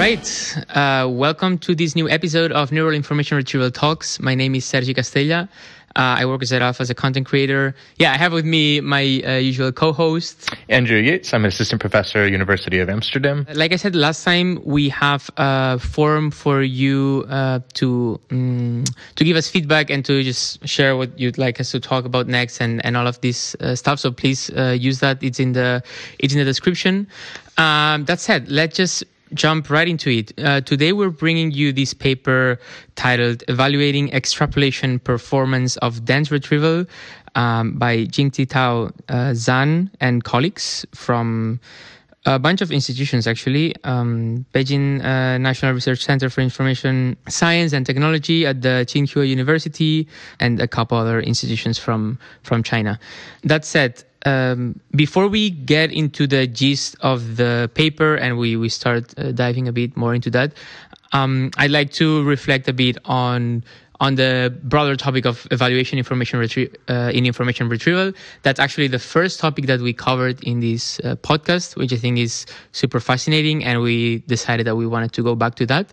right. Uh, welcome to this new episode of Neural Information Retrieval Talks. My name is Sergi Castella. Uh, I work at ZF as a content creator. Yeah, I have with me my uh, usual co-host. Andrew Yates. I'm an assistant professor at University of Amsterdam. Like I said last time, we have a forum for you uh, to um, to give us feedback and to just share what you'd like us to talk about next and, and all of this uh, stuff. So please uh, use that. It's in the it's in the description. Um, that said, let's just jump right into it. Uh, today, we're bringing you this paper titled Evaluating Extrapolation Performance of Dense Retrieval um, by Jingzi Tao uh, Zhan and colleagues from a bunch of institutions actually um, beijing uh, national research center for information science and technology at the tsinghua university and a couple other institutions from from china that said um, before we get into the gist of the paper and we, we start uh, diving a bit more into that, um, I'd like to reflect a bit on on the broader topic of evaluation information retrie- uh, in information retrieval. That's actually the first topic that we covered in this uh, podcast, which I think is super fascinating, and we decided that we wanted to go back to that.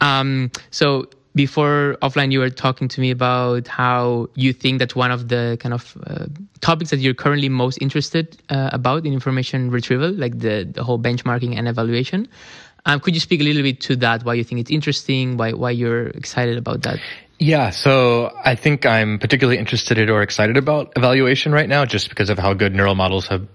Um, so before offline you were talking to me about how you think that one of the kind of uh, topics that you're currently most interested uh, about in information retrieval like the, the whole benchmarking and evaluation. Um, could you speak a little bit to that why you think it's interesting why why you're excited about that? Yeah, so I think I'm particularly interested in or excited about evaluation right now just because of how good neural models have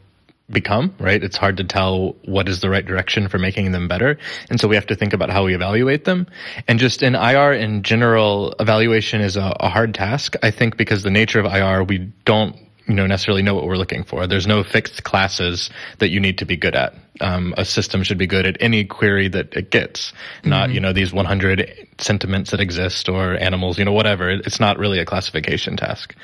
become, right? It's hard to tell what is the right direction for making them better. And so we have to think about how we evaluate them. And just in IR in general, evaluation is a, a hard task. I think because the nature of IR, we don't you know necessarily know what we're looking for. There's no fixed classes that you need to be good at. Um, a system should be good at any query that it gets, not mm-hmm. you know these 100 sentiments that exist or animals, you know whatever. It's not really a classification task.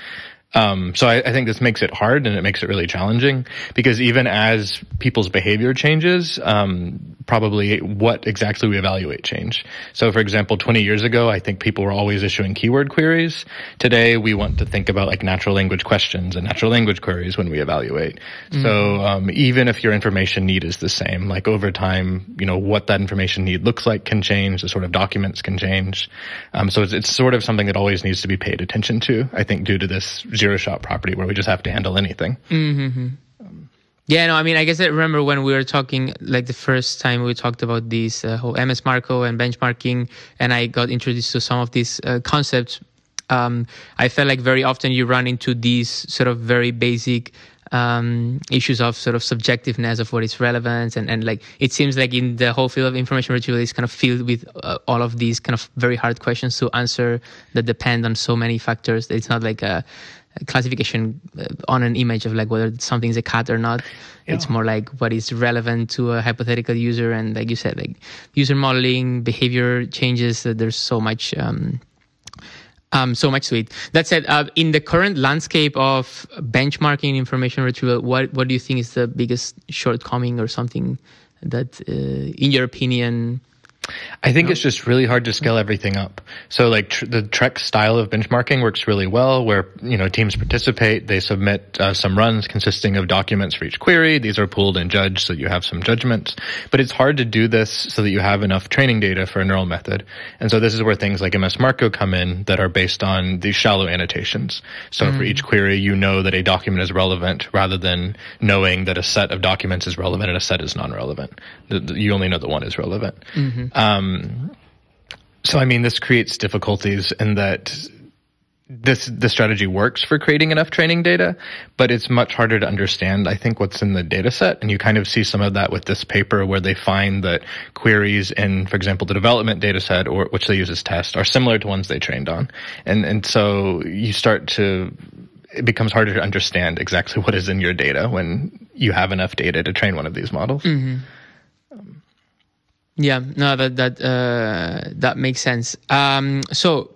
Um, so I, I, think this makes it hard and it makes it really challenging because even as people's behavior changes, um, probably what exactly we evaluate change. So for example, 20 years ago, I think people were always issuing keyword queries. Today, we want to think about like natural language questions and natural language queries when we evaluate. Mm-hmm. So um, even if your information need is the same, like over time, you know, what that information need looks like can change, the sort of documents can change. Um, so it's, it's sort of something that always needs to be paid attention to, I think, due to this zero shot property where we just have to handle anything. Mm-hmm. Um, yeah, no, I mean, I guess I remember when we were talking, like the first time we talked about this uh, whole MS Marco and benchmarking, and I got introduced to some of these uh, concepts. Um, I felt like very often you run into these sort of very basic um, issues of sort of subjectiveness of what is relevant and, and like it seems like in the whole field of information retrieval is kind of filled with uh, all of these kind of very hard questions to answer that depend on so many factors it's not like a classification uh, on an image of like whether something is a cat or not yeah. it's more like what is relevant to a hypothetical user and like you said like user modeling behavior changes uh, there's so much um, um, so much to it. That said, uh, in the current landscape of benchmarking information retrieval, what what do you think is the biggest shortcoming or something that, uh, in your opinion, I think it's just really hard to scale everything up. So like tr- the TREC style of benchmarking works really well where, you know, teams participate, they submit uh, some runs consisting of documents for each query. These are pooled and judged so you have some judgments. But it's hard to do this so that you have enough training data for a neural method. And so this is where things like MS Marco come in that are based on these shallow annotations. So mm. for each query, you know that a document is relevant rather than knowing that a set of documents is relevant and a set is non-relevant. You only know that one is relevant. Mm-hmm. Um, so, I mean, this creates difficulties in that this the strategy works for creating enough training data, but it's much harder to understand. I think what's in the data set, and you kind of see some of that with this paper, where they find that queries in, for example, the development data set, or which they use as test, are similar to ones they trained on, and and so you start to it becomes harder to understand exactly what is in your data when you have enough data to train one of these models. Mm-hmm. Yeah, no, that that uh, that makes sense. Um, so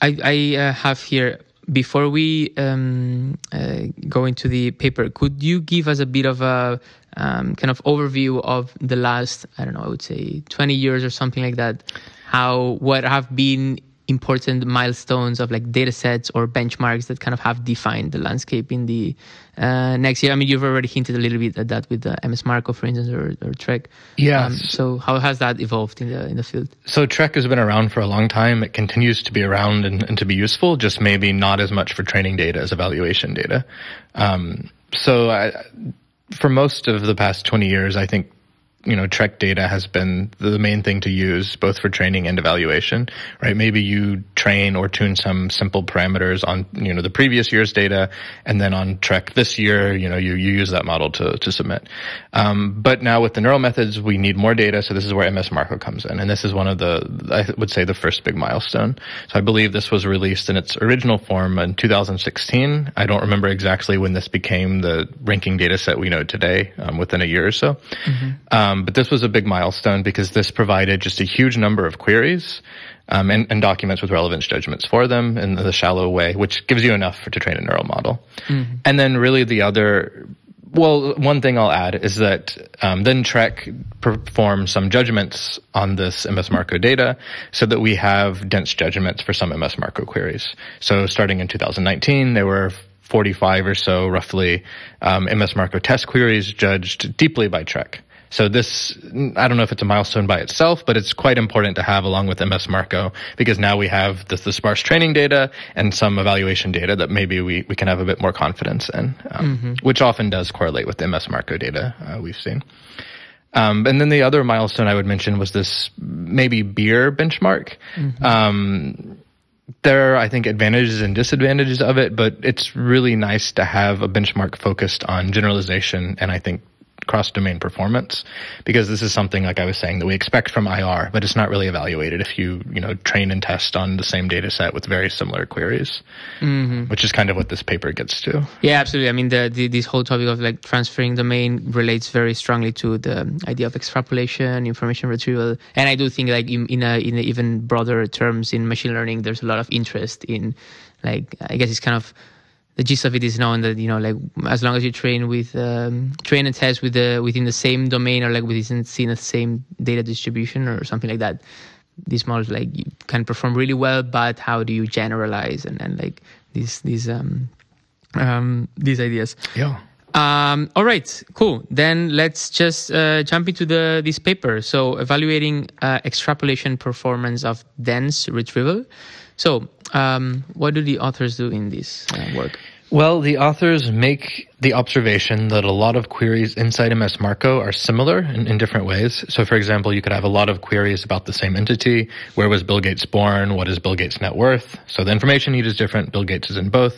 I, I uh, have here before we um, uh, go into the paper. Could you give us a bit of a um, kind of overview of the last I don't know I would say twenty years or something like that? How what have been important milestones of like data sets or benchmarks that kind of have defined the landscape in the uh, next year? I mean, you've already hinted a little bit at that with the MS Marco, for instance, or, or TREC. Yeah. Um, so how has that evolved in the in the field? So TREC has been around for a long time. It continues to be around and, and to be useful, just maybe not as much for training data as evaluation data. Um, so I, for most of the past 20 years, I think you know, TREC data has been the main thing to use both for training and evaluation, right? Maybe you train or tune some simple parameters on, you know, the previous year's data and then on TREC this year, you know, you, you use that model to, to submit. Um, but now with the neural methods, we need more data. So this is where MS Marco comes in. And this is one of the, I would say the first big milestone. So I believe this was released in its original form in 2016. I don't remember exactly when this became the ranking data set we know today, um, within a year or so. Mm-hmm. Um, um, but this was a big milestone because this provided just a huge number of queries um, and, and, documents with relevance judgments for them in the shallow way, which gives you enough for, to train a neural model. Mm-hmm. And then really the other well, one thing I'll add is that um, then TREC performs some judgments on this MS Marco data so that we have dense judgments for some MS Marco queries. So starting in 2019, there were 45 or so roughly um, MS Marco test queries judged deeply by TREC. So this, I don't know if it's a milestone by itself, but it's quite important to have along with MS Marco because now we have the, the sparse training data and some evaluation data that maybe we, we can have a bit more confidence in, um, mm-hmm. which often does correlate with the MS Marco data uh, we've seen. Um, and then the other milestone I would mention was this maybe BEIR benchmark. Mm-hmm. Um, there are, I think, advantages and disadvantages of it, but it's really nice to have a benchmark focused on generalization and I think cross domain performance because this is something like I was saying that we expect from IR, but it's not really evaluated if you, you know, train and test on the same data set with very similar queries, mm-hmm. which is kind of what this paper gets to. Yeah, absolutely. I mean, the, the, this whole topic of like transferring domain relates very strongly to the idea of extrapolation, information retrieval. And I do think like in, in a, in a even broader terms in machine learning, there's a lot of interest in like, I guess it's kind of the gist of it is known that you know like as long as you train with um, train and test with the within the same domain or like within the same data distribution or something like that these models like can perform really well but how do you generalize and, and like these these um um these ideas yeah um, all right, cool. Then let's just uh, jump into the this paper. So, evaluating uh, extrapolation performance of dense retrieval. So, um, what do the authors do in this uh, work? Well, the authors make the observation that a lot of queries inside MS Marco are similar in, in, different ways. So, for example, you could have a lot of queries about the same entity. Where was Bill Gates born? What is Bill Gates' net worth? So the information need is different. Bill Gates is in both.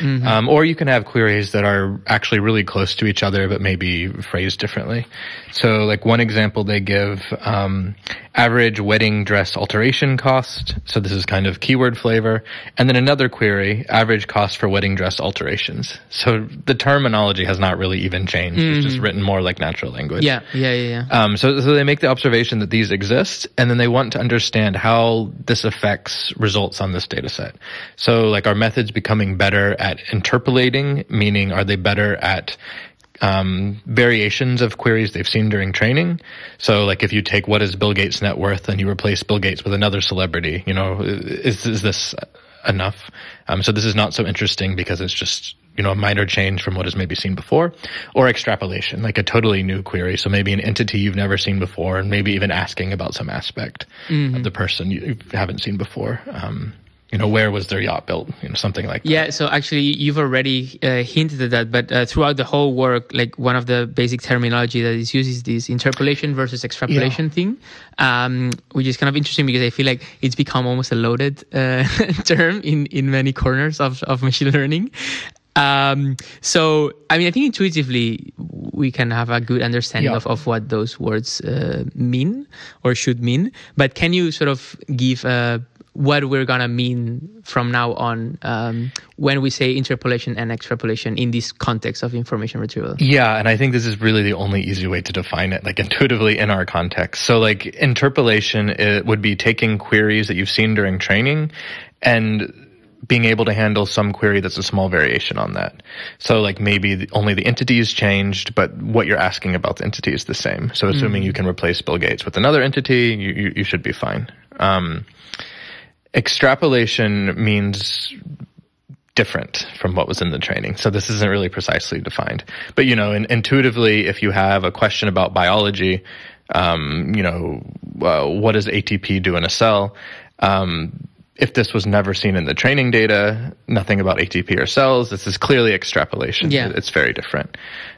Mm-hmm. Um, or you can have queries that are actually really close to each other, but maybe phrased differently. So, like one example they give, um, average wedding dress alteration cost. So this is kind of keyword flavor. And then another query, average cost for wedding dress alterations. So the term terminology has not really even changed. Mm-hmm. It's just mm-hmm. written more like natural language. Yeah, yeah, yeah. yeah. Um, so, so they make the observation that these exist, and then they want to understand how this affects results on this data set. So, like, are methods becoming better at interpolating? Meaning, are they better at um, variations of queries they've seen during training. So, like if you take what is Bill Gates' net worth and you replace Bill Gates with another celebrity, you know, is is this enough? Um, so this is not so interesting because it's just you know, a minor change from what has maybe seen before, or extrapolation, like a totally new query. So maybe an entity you've never seen before, and maybe even asking about some aspect mm-hmm. of the person you haven't seen before. Um, you know, where was their yacht built? You know, something like that. Yeah. So actually, you've already uh, hinted at that, but uh, throughout the whole work, like one of the basic terminology that is used is this interpolation versus extrapolation yeah. thing, um, which is kind of interesting because I feel like it's become almost a loaded uh, term in in many corners of of machine learning. Um, so, I mean, I think intuitively we can have a good understanding yeah. of, of what those words uh, mean or should mean. But can you sort of give uh, what we're gonna mean from now on um, when we say interpolation and extrapolation in this context of information retrieval? Yeah, and I think this is really the only easy way to define it, like intuitively in our context. So, like interpolation, it would be taking queries that you've seen during training and being able to handle some query that's a small variation on that. So like maybe the, only the entity is changed, but what you're asking about the entity is the same. So assuming mm. you can replace Bill Gates with another entity, you, you, you should be fine. Um, Extrapolation means different from what was in the training. So this isn't really precisely defined. But, you know, in, intuitively, if you have a question about biology, um, you know, uh, what does ATP do in a cell? Um, if this was never seen in the training data, nothing about ATP or cells, this is clearly extrapolation. Yeah. It's very different.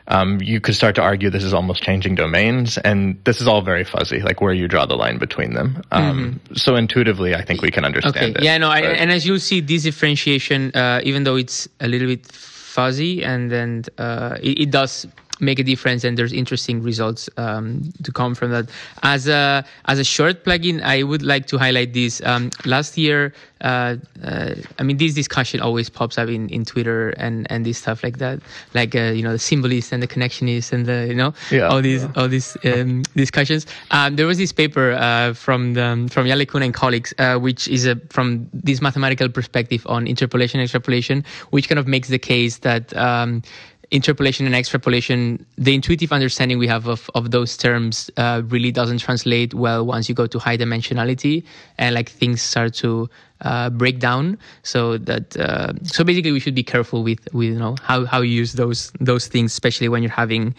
Um, you could start to argue this is almost changing domains, and this is all very fuzzy, like where you draw the line between them. Um, So intuitively, I think we can understand Okay. it. Yeah, no, I, and as you'll see, this differentiation, uh, even though it's a little bit fuzzy, and then uh, it, it does make a difference, and there's interesting results um, to come from that. As a as a short plugin, I would like to highlight this. Um, last year, uh, uh, I mean, this discussion always pops up in, in Twitter and and this stuff like that, like uh, you know the symbolist and the connectionist and the you know Yeah. all these all these um, discussions. Um, there was this paper uh, from the, from Yann LeCun and colleagues, uh, which is a, from this mathematical perspective on interpolation and extrapolation, which kind of makes the case that um, interpolation and extrapolation, the intuitive understanding we have of, of those terms uh, really doesn't translate well once you go to high dimensionality and like things start to uh, break down. So that uh, so basically we should be careful with with you know how how you use those those things, especially when you're having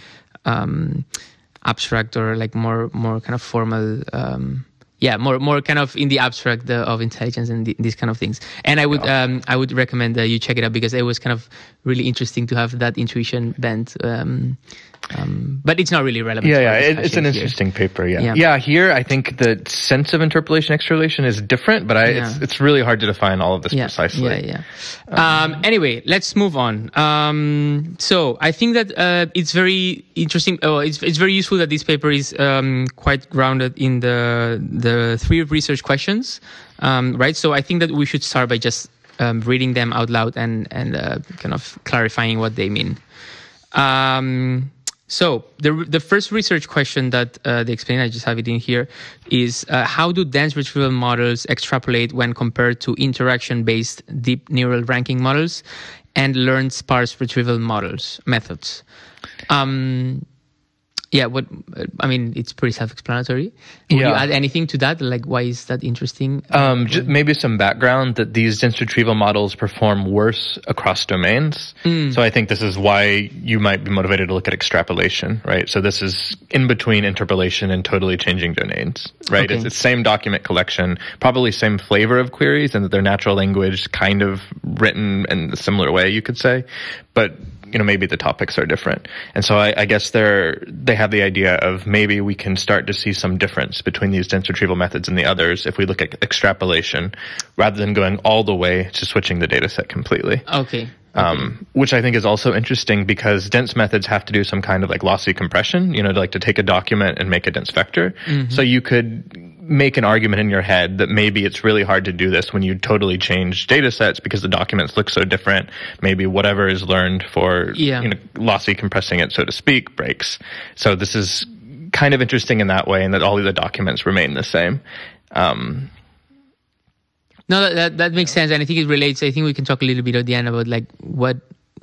um, abstract or like more more kind of formal. Um, yeah, more more kind of in the abstract uh, of intelligence and the, these kind of things. And I would um, I would recommend that you check it out because it was kind of really interesting to have that intuition bent. Um, um, but it's not really relevant. Yeah, yeah, it, it's discussion an here. interesting paper. Yeah. Yeah. yeah, Here, I think the sense of interpolation extrapolation is different, but I, it's Yeah. it's really hard to define all of this yeah, precisely. Yeah, yeah. Um, anyway, let's move on. Um, so I think that uh, it's very interesting. Oh, it's it's very useful that this paper is um, quite grounded in the the three research questions, um, right? So I think that we should start by just um, reading them out loud and and uh, kind of clarifying what they mean. Um, so the the first research question that uh, they explain, I just have it in here, is uh, how do dense retrieval models extrapolate when compared to interaction-based deep neural ranking models and learned sparse retrieval models methods? Um, yeah, what I mean, it's pretty self-explanatory. Would you add anything to that? Like, why is that interesting? Um, maybe some background that these dense retrieval models perform worse across domains. So I think this is why you might be motivated to look at extrapolation, right? So this is in between interpolation and totally changing domains, right? Okay. It's the same document collection, probably same flavor of queries, and that they're natural language, kind of written in a similar way, you could say, but you know maybe the topics are different and so I, I guess they're they have the idea of maybe we can start to see some difference between these dense retrieval methods and the others if we look at extrapolation rather than going all the way to switching the data set completely okay. um, which I think is also interesting because dense methods have to do some kind of like lossy compression, you know, to like to take a document and make a dense vector. So you could make an argument in your head that maybe it's really hard to do this when you totally change data sets because the documents look so different. Maybe whatever is learned for, Yeah. you know, lossy compressing it, so to speak, breaks. So this is kind of interesting in that way and that all of the documents remain the same. Um, No, that, that that makes sense, and I think it relates. I think we can talk a little bit at the end about like what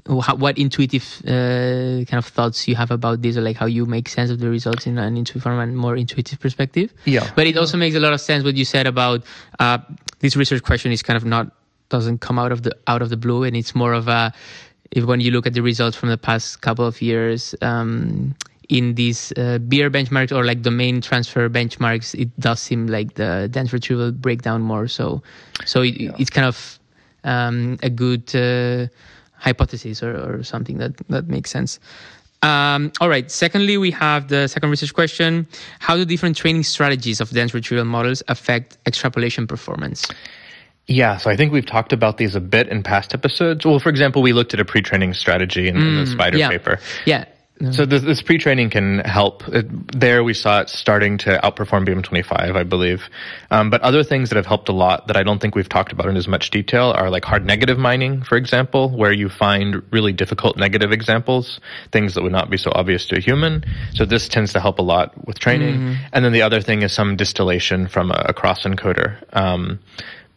what intuitive uh, kind of thoughts you have about this, or like how you make sense of the results in an intuitive from a more intuitive perspective. Yeah. But it also makes a lot of sense what you said about uh, this research question is kind of not doesn't come out of the out of the blue, and it's more of a if when you look at the results from the past couple of years. Um, in these uh, BEIR benchmarks or like domain transfer benchmarks, it does seem like the dense retrieval break down more. So, so it, it's kind of um, a good uh, hypothesis or, or something that that makes sense. Um, all right. Secondly, we have the second research question: How do different training strategies of dense retrieval models affect extrapolation performance? Yeah, so I think we've talked about these a bit in past episodes. Well, for example, we looked at a pre-training strategy in, in the Spider yeah. paper. Yeah. So this, this pre-training can help. It, there we saw it starting to outperform BM25, I believe. Um, but other things that have helped a lot that I don't think we've talked about in as much detail are like hard negative mining, for example, where you find really difficult negative examples, things that would not be so obvious to a human. So this tends to help a lot with training. And then the other thing is some distillation from a, a cross encoder. Um,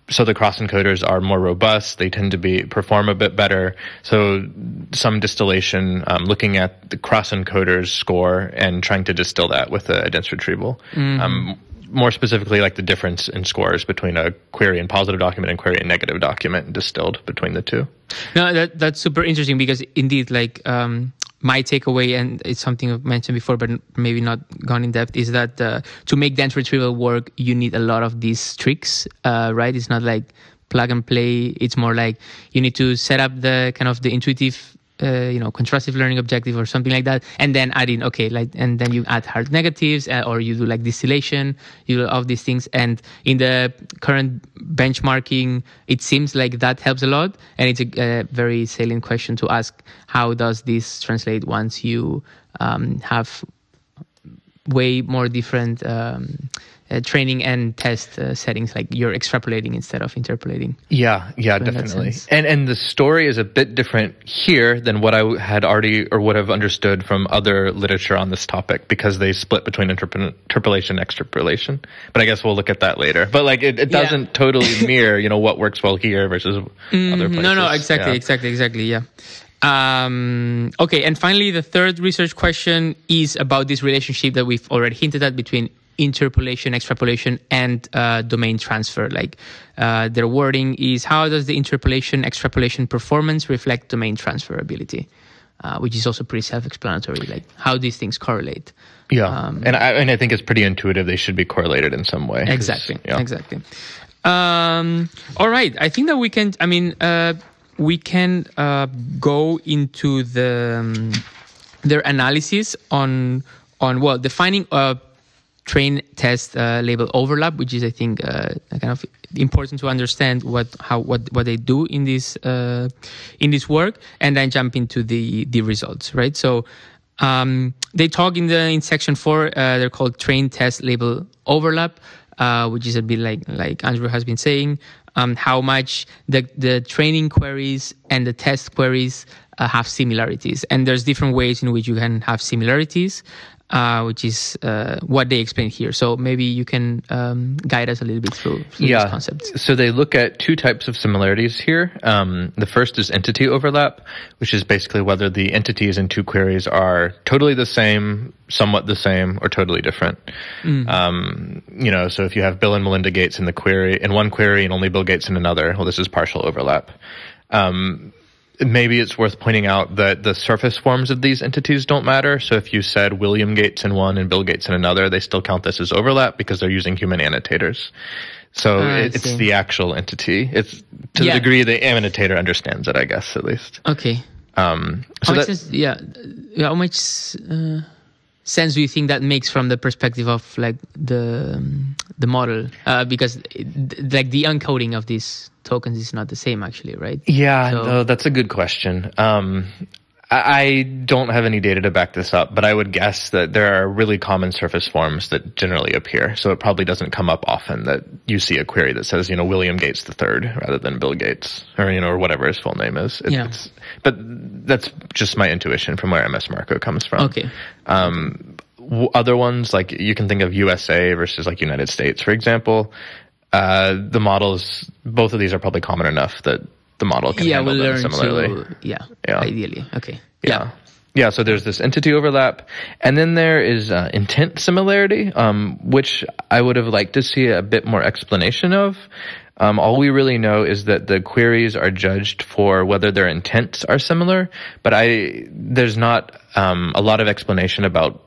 so the cross encoders are more robust. They tend to be perform a bit better. So some distillation, um, looking at the cross encoders score and trying to distill that with a dense retrieval. Um, more specifically like the difference in scores between a query and positive document and query and negative document distilled between the two. No, that that's super interesting because indeed, like um, my takeaway, and it's something I've mentioned before, but maybe not gone in depth, is that uh, to make dense retrieval work, you need a lot of these tricks, uh, right? It's not like plug and play. It's more like you need to set up the kind of the intuitive uh, you know contrastive learning objective or something like that. And then adding okay like and then you add hard negatives uh, or you do like distillation you of these things. And in the current benchmarking it seems like that helps a lot. And it's a, a very salient question to ask how does this translate once you um, have way more different um, uh, training and test uh, settings like you're extrapolating instead of interpolating. Yeah yeah definitely. and and the story is a bit different here than what i had already or would have understood from other literature on this topic because they split between interpolation and extrapolation. But i guess we'll look at that later. But like it, it doesn't yeah. totally mirror you know what works well here versus mm, other places no no exactly yeah. exactly exactly yeah. Um, okay, and finally, the third research question is about this relationship that we've already hinted at between interpolation, extrapolation, and uh, domain transfer. Like uh, their wording is how does the interpolation, extrapolation performance reflect domain transferability? Uh, which is also pretty self-explanatory, like how these things correlate. Yeah, um, and I and I think it's pretty intuitive. They should be correlated in some way. Exactly. Yeah. Exactly. Um, all right, I think that we can. I mean, uh, we can uh, go into the um, their analysis on on well defining a train test uh, label overlap, which is I think uh, kind of important to understand what how what what they do in this uh, in this work, and then jump into the the results, right? So. Um, they talk in the in section four. Uh, they're called train test label overlap, uh, which is a bit like like Andrew has been saying. Um, how much the the training queries and the test queries uh, have similarities, and there's different ways in which you can have similarities uh, which is uh, what they explain here. So maybe you can um, guide us a little bit through, through yeah. concepts. So they look at two types of similarities here. Um, the first is entity overlap, which is basically whether the entities in two queries are totally the same, somewhat the same, or totally different. Mm. Um, you know, so if you have Bill and Melinda Gates in the query in one query and only Bill Gates in another, well, this is partial overlap. Um, maybe it's worth pointing out that the surface forms of these entities don't matter. So if you said William Gates in one and Bill Gates in another, they still count this as overlap because they're using human annotators. So ah, it, it's the actual entity. It's to yeah. the degree the annotator understands it, I guess, at least. Okay. Um, so how that, sense, yeah, how much uh, sense do you think that makes from the perspective of like the um, the model? Uh, because it, like the encoding of these tokens is not the same actually, right? Yeah, so, no, that's a good question. Um, I don't have any data to back this up, but I would guess that there are really common surface forms that generally appear. So it probably doesn't come up often that you see a query that says, you know, William Gates the third rather than Bill Gates or, you know, or whatever his full name is. It, yeah. But that's just my intuition from where MS Marco comes from. Okay. Um, other ones, like you can think of USA versus like United States, for example. Uh, the models, both of these are probably common enough that the model can yeah, handle we'll them similarly. To, yeah, yeah, ideally. Okay. Yeah. yeah. yeah. so there's this entity overlap, and then there is uh, intent similarity, um, which I would have liked to see a bit more explanation of. Um, all we really know is that the queries are judged for whether their intents are similar, but I there's not um, a lot of explanation about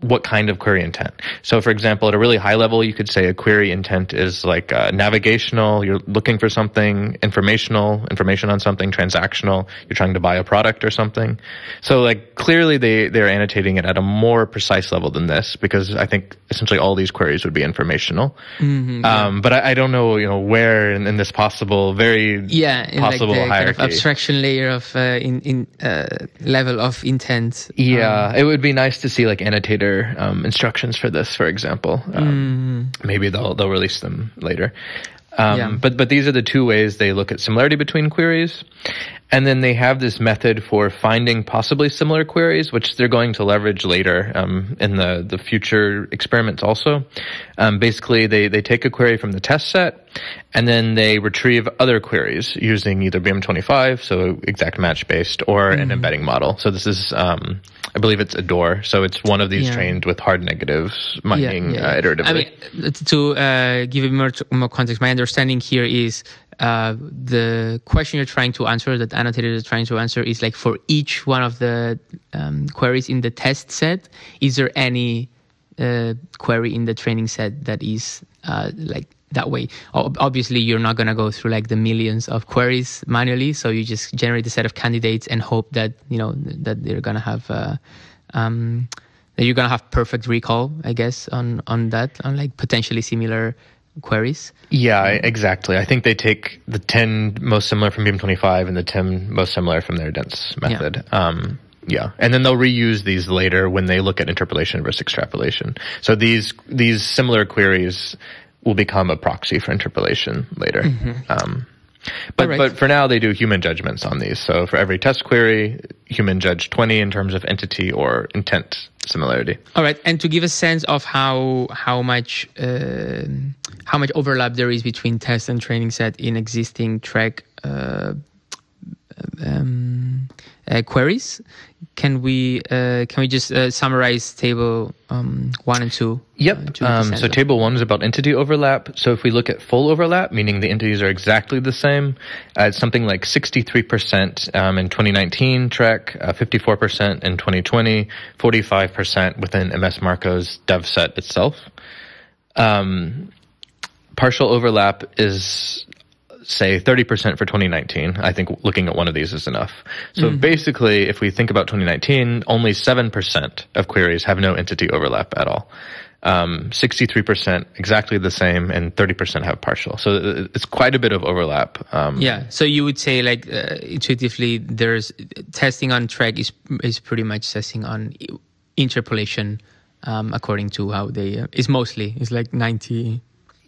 what kind of query intent. So, for example, at a really high level, you could say a query intent is like uh, navigational. You're looking for something informational, information on something transactional. You're trying to buy a product or something. So, like clearly, they they're annotating it at a more precise level than this because I think essentially all these queries would be informational. Mm-hmm, yeah. um, but I, I, don't know, you know, where in, in this possible, very yeah, possible like hierarchy, kind of abstraction layer of uh, in in uh, level of intent. Yeah, um, it would be nice to see like annotator um, instructions for this, for example. Um, mm. Maybe they'll they'll release them later. Um, yeah. But but these are the two ways they look at similarity between queries. And then they have this method for finding possibly similar queries, which they're going to leverage later um, in the, the future experiments also. Um, basically, they, they take a query from the test set and then they retrieve other queries using either BM25, so exact match based, or mm-hmm. an embedding model. So this is, um, I believe it's ADORE. So it's one of these yeah. trained with hard negatives mining yeah, yeah. Uh, iteratively. I mean, to uh, give you more, more context, my understanding here is uh, the question you're trying to answer, that annotator is trying to answer, is like for each one of the um, queries in the test set, is there any uh, query in the training set that is uh, like that way? Obviously, you're not going to go through like the millions of queries manually, so you just generate a set of candidates and hope that you know that they're going to have. Uh, um, that you're gonna have perfect recall, I guess, on on that, on like potentially similar queries. Yeah, exactly. I think they take the 10 most similar from BM25 and the 10 most similar from their dense method. Yeah. Um, yeah, and then they'll reuse these later when they look at interpolation versus extrapolation. So these these similar queries will become a proxy for interpolation later. Mm-hmm. Um, but right. but for now they do human judgments on these. So for every test query, human judge 20 in terms of entity or intent similarity. All right, and to give a sense of how how much uh, how much overlap there is between test and training set in existing TREC uh, um, uh, queries. Can we uh, can we just uh, summarize table um, one and two? Yep. Uh, um, so table one is about entity overlap. So if we look at full overlap, meaning the entities are exactly the same, uh, it's something like 63% um, in 2019 TREC, 54% in 2020, 45% within MS Marco's dev set itself. Um, partial overlap is say 30% for 2019. I think looking at one of these is enough. So mm-hmm. basically, if we think about 2019, only 7% of queries have no entity overlap at all. Um, 63% exactly the same and 30% have partial. So uh, it's quite a bit of overlap. Um, yeah. So you would say like uh, intuitively there's testing on TREC is, is pretty much testing on interpolation, um, according to how they, uh, is mostly, it's like 90,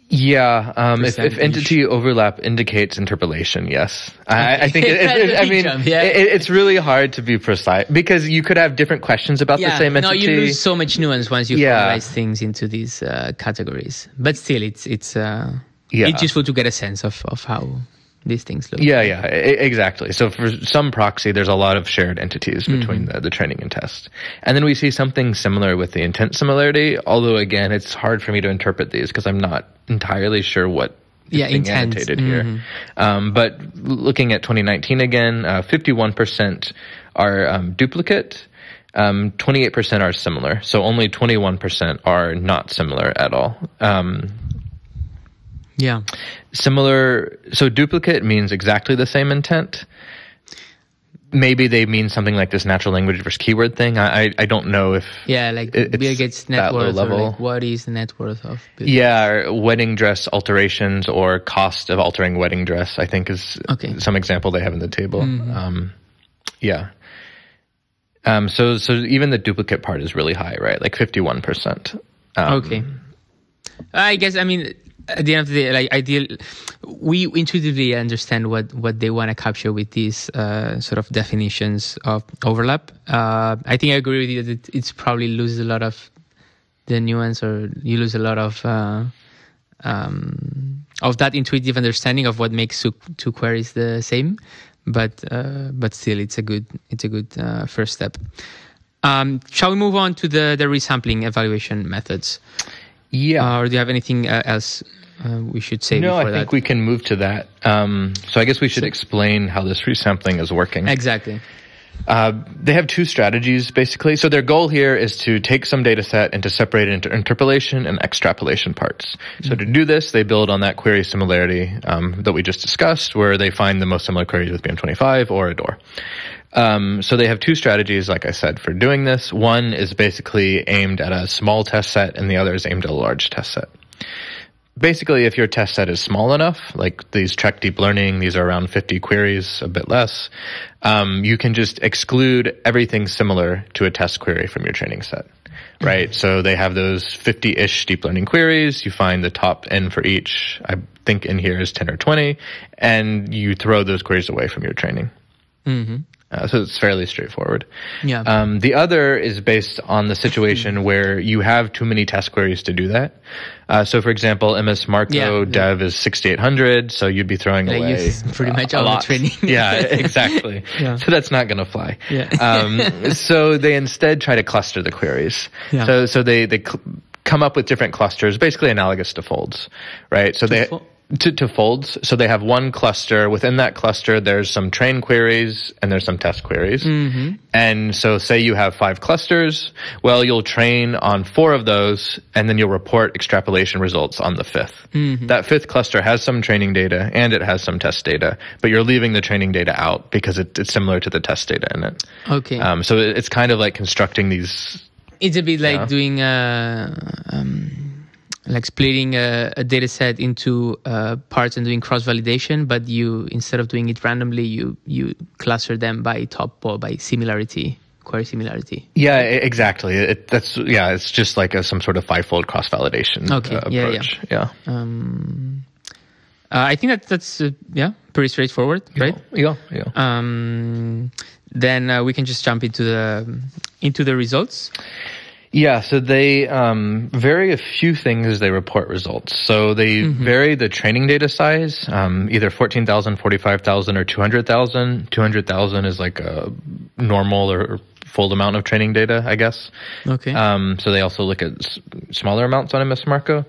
yeah, um, if, if, entity overlap indicates interpolation, yes. I, I think it, it, it, I mean yeah. it's really hard to be precise because you could have different questions about yeah, the same entity. No, you lose so much nuance once you yeah. formalize things into these uh, categories. But still, it's it's uh, yeah. it's useful to get a sense of of how these things look. Yeah, yeah, exactly. So for some proxy, there's a lot of shared entities between mm-hmm. the, the training and test. And then we see something similar with the intent similarity, although again, it's hard for me to interpret these because I'm not entirely sure what yeah, being intent. annotated mm-hmm. here. Um, but looking at 2019 again, uh, 51% are um, duplicate. Um, 28% are similar, so only 21% are not similar at all. Um, yeah. Similar. So duplicate means exactly the same intent. Maybe they mean something like this natural language versus keyword thing. I I, I don't know if yeah, like Bill Gates net worth level. Like what is the net worth of Bill yeah, wedding dress alterations or cost of altering wedding dress. I think is okay. some example they have in the table. Mm-hmm. Um, yeah. Um, so so even the duplicate part is really high, right? Like fifty one percent. Um, okay. I guess I mean at the end of the day, like ideal, we intuitively understand what what they want to capture with these uh, sort of definitions of overlap. Uh, I think I agree with you that it's probably loses a lot of the nuance, or you lose a lot of uh, um, of that intuitive understanding of what makes two, two queries the same. But uh, but still, it's a good it's a good uh, first step. Um, shall we move on to the the resampling evaluation methods? Yeah. Uh, or do you have anything uh, else uh, we should say? No, I think we can move to that. Um, so I guess we should so, explain how this resampling is working. Exactly. Uh, they have two strategies basically. So their goal here is to take some data set and to separate it into interpolation and extrapolation parts. Mm-hmm. So to do this, they build on that query similarity um, that we just discussed, where they find the most similar queries with BM25 or ADORE. Um, so they have two strategies, like I said, for doing this. One is basically aimed at a small test set, and the other is aimed at a large test set. Basically, if your test set is small enough, like these TREC deep learning, these are around 50 queries, a bit less, um, you can just exclude everything similar to a test query from your training set. Right. So they have those 50-ish deep learning queries. You find the top n for each. I think in here is 10 or 20 and you throw those queries away from your training. Uh, so it's fairly straightforward. Yeah. Um, the other is based on the situation where you have too many test queries to do that. Uh, so, for example, MS Marco Yeah, yeah. dev is 6800, so you'd be throwing Like, away pretty much a all the lot. training. yeah, exactly. Yeah. So that's not going to fly. Yeah. um, so they instead try to cluster the queries. Yeah. So so they they cl- come up with different clusters, basically analogous to folds, right? So they. To, to folds. So they have one cluster. Within that cluster, there's some train queries and there's some test queries. Mm-hmm. And so say you have five clusters. Well, you'll train on four of those and then you'll report extrapolation results on the 5th Mm-hmm. That fifth cluster has some training data and it has some test data, but you're leaving the training data out because it, it's similar to the test data in it. okay. Um, so it- it's kind of like constructing these. It's a bit like Yeah. doing a, um, like splitting a, a data set into uh, parts and doing cross validation, but you instead of doing it randomly, you you cluster them by top or by similarity, query similarity. Yeah, exactly. It, that's yeah. It's just like a, some sort of fivefold cross validation Okay. uh, Yeah, yeah. approach. Yeah. Um, uh, I think that that's uh, yeah pretty straightforward, right? Yeah. Yeah. Um, then uh, we can just jump into the into the results. Yeah, so they um, vary a few things as they report results. So they vary the training data size, um, either 14,000, 45,000, or 200,000. 200,000 is like a normal or full amount of training data, I guess. Okay. Um, so they also look at s- smaller amounts on MS Marco.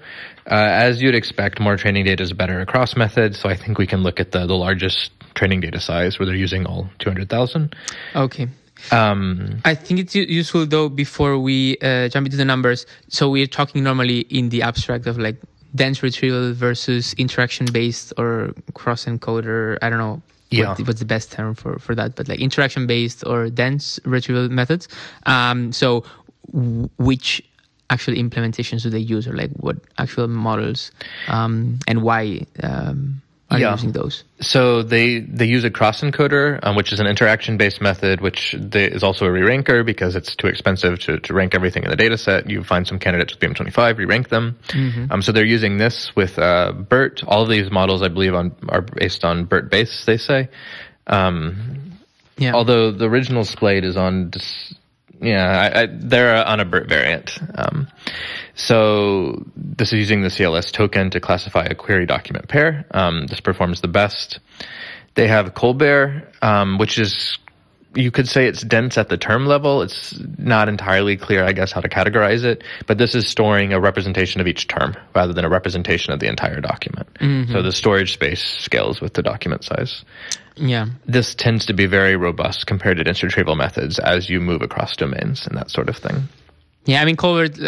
Uh, as you'd expect, more training data is better across methods. So I think we can look at the, the largest training data size where they're using all 200,000. okay. Um, I think it's useful though before we uh, jump into the numbers. So we're talking normally in the abstract of like dense retrieval versus interaction based or cross encoder. I don't know. Yeah. What, what's the best term for, for that? But like interaction based or dense retrieval methods. Um, so w- which actual implementations do they use or like what actual models um, and why um, are Yeah. using those? So they they use a cross encoder, um, which is an interaction based method, which they, is also a re-ranker because it's too expensive to, to rank everything in the data set. You find some candidates with BM25, re-rank them. Um, so they're using this with uh, BERT. All of these models, I believe, on are based on BERT base. They say. Um, Yeah. Although the original SPLADE is on, dis- yeah, I, I, they're on a BERT variant. Um, so this is using the CLS token to classify a query document pair. Um, this performs the best. They have ColBERT, um, which is you could say it's dense at the term level. It's not entirely clear, I guess, how to categorize it, but this is storing a representation of each term rather than a representation of the entire document. Mm-hmm. So the storage space scales with the document size yeah. this tends to be very robust compared to dense retrieval methods as you move across domains and that sort of thing. Yeah, I mean, Colbert.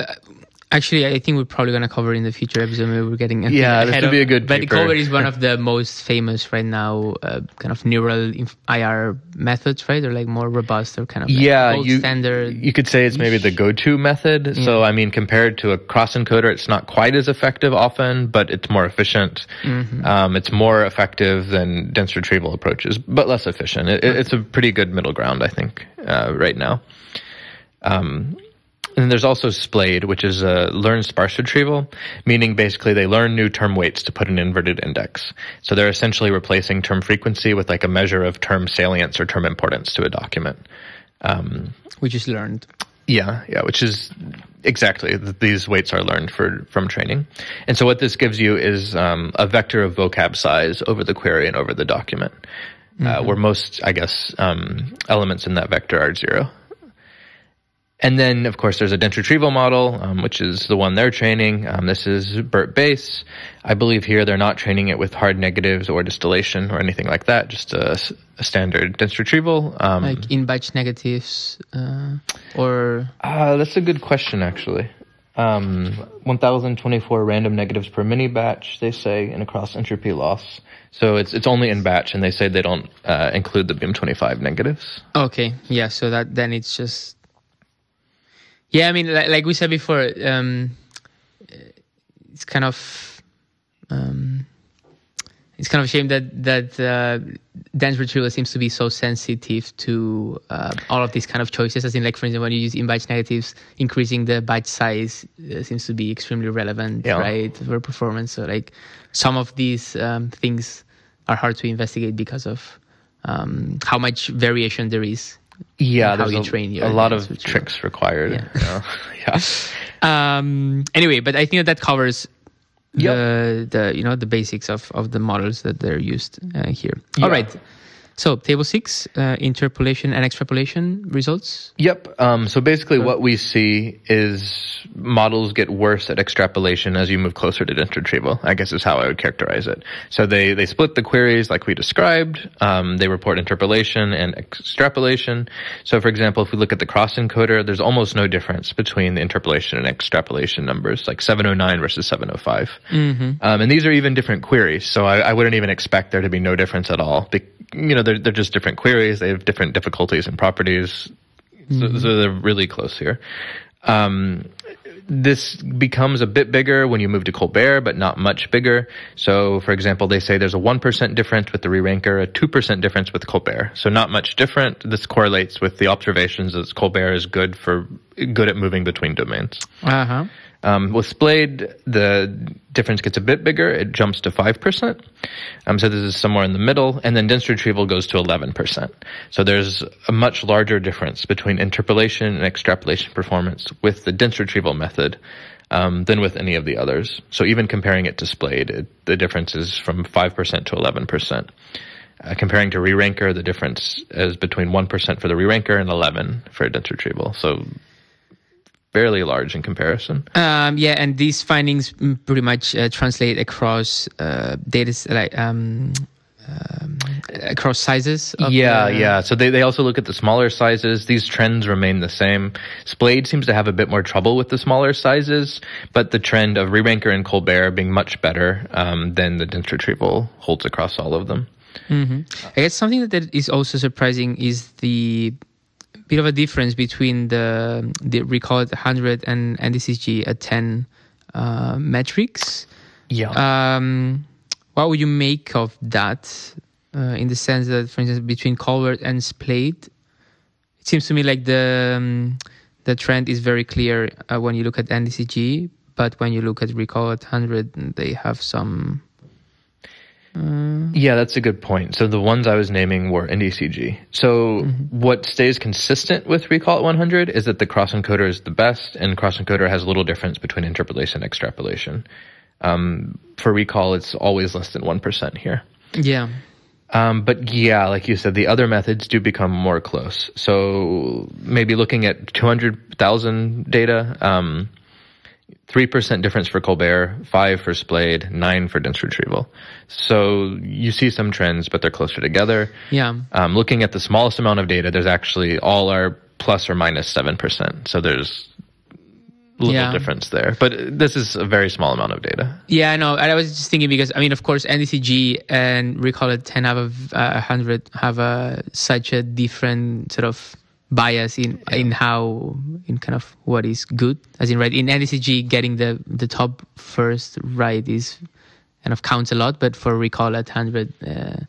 Actually, I think we're probably gonna cover in the future episode. Maybe we're getting Yeah, this would be a good But paper. Is one of the most famous right now, uh, kind of neural inf- IR methods, right? Or like more robust or kind of like Yeah, you standard. you could say it's maybe the go-to method. So I mean, compared to a cross encoder, it's not quite as effective often, but it's more efficient. Um, it's more effective than dense retrieval approaches, but less efficient. It, it's a pretty good middle ground, I think, uh, right now. Um, and there's also SPLADE, which is a learn sparse retrieval, meaning basically they learn new term weights to put an inverted index. So they're essentially replacing term frequency with like a measure of term salience or term importance to a document. Um, which is learned. yeah, yeah, which is exactly these weights are learned for from training, and so what this gives you is um, a vector of vocab size over the query and over the document, uh, where most, I guess, um, elements in that vector are zero. And then, of course, there's a dense retrieval model, um, which is the one they're training. Um, this is BERT base. I believe here they're not training it with hard negatives or distillation or anything like that. Just a standard dense retrieval. Um, Like in batch negatives, uh, or uh, that's a good question, actually. Um, 1,024 random negatives per mini batch, they say, and a cross entropy loss. So it's it's only in batch, and they say they don't uh, include the BM25 negatives. okay, yeah. So that then it's just, yeah. I mean, like, like we said before, um, it's kind of, um, it's kind of a shame that that uh, dense retrieval seems to be so sensitive to uh, all of these kind of choices. As in, like for instance, when you use in batch negatives, increasing the batch size uh, seems to be extremely relevant, Yeah. right, for performance. So like some of these um, things are hard to investigate because of um, how much variation there is. Yeah, there's a, a lot of tricks required. Yeah. yeah. Um, anyway, but I think that, that covers the the you know the basics of of the models that they're used uh, here. All Yeah. right. So table six, uh, interpolation and extrapolation results. Yep. Um, so basically, what we see is models get worse at extrapolation as you move closer to dense retrieval. I guess is how I would characterize it. So they they split the queries like we described. Um, they report interpolation and extrapolation. So for example, if we look at the cross encoder, there's almost no difference between the interpolation and extrapolation numbers, like 709 versus 705. Um, and these are even different queries. So I, I wouldn't even expect there to be no difference at all. Be- you know, they're, they're just different queries. They have different difficulties and properties. So, so they're really close here. Um, this becomes a bit bigger when you move to ColBERT, but not much bigger. So, for example, they say there's a 1% difference with the re-ranker, a 2% difference with ColBERT. So not much different. This correlates with the observations that ColBERT is good for, good at moving between domains. Uh huh. Um, with SPLADE, the difference gets a bit bigger. It jumps to 5%. Um, so this is somewhere in the middle. And then dense retrieval goes to 11%. So there's a much larger difference between interpolation and extrapolation performance with the dense retrieval method um, than with any of the others. So even comparing it to SPLADE, it, the difference is from 5% to 11%. Uh, comparing to re-ranker, the difference is between 1% for the re-ranker and 11 for dense retrieval. So fairly large in comparison. Um, yeah, and these findings pretty much uh, translate across uh, data like um, um, across sizes. Of yeah, the- yeah. So they, they also look at the smaller sizes. These trends remain the same. SPLADE seems to have a bit more trouble with the smaller sizes, but the trend of Re-Ranker and ColBERT being much better um, than the dense retrieval holds across all of them. I guess something that is also surprising is the bit of a difference between the the recall at 100 and NDCG at 10 uh, metrics. Yeah. Um, what would you make of that? Uh, in the sense that, for instance, between ColBERT and SPLADE, it seems to me like the um, the trend is very clear uh, when you look at NDCG, but when you look at recall at 100, they have some. Yeah, that's a good point. So the ones I was naming were NDCG. So what stays consistent with Recall at 100 is that the cross encoder is the best, and cross encoder has little difference between interpolation and extrapolation. Um, for Recall, it's always less than 1% here. Yeah. Um, but yeah, like you said, the other methods do become more close. So maybe looking at 200,000 data, um, 3% difference for ColBERT, 5 for SPLADE, 9 for dense retrieval. So you see some trends, but they're closer together. Yeah. Um, looking at the smallest amount of data, there's actually all are plus or minus 7%. So there's a little Yeah. difference there. But this is a very small amount of data. Yeah, I know. I was just thinking because I mean, of course, NDCG and Recall at ten have a uh, hundred have a such a different sort of bias in in how in kind of what is good. As in, right in NDCG, getting the the top first right is kind of counts a lot, but for Recall at hundred, uh,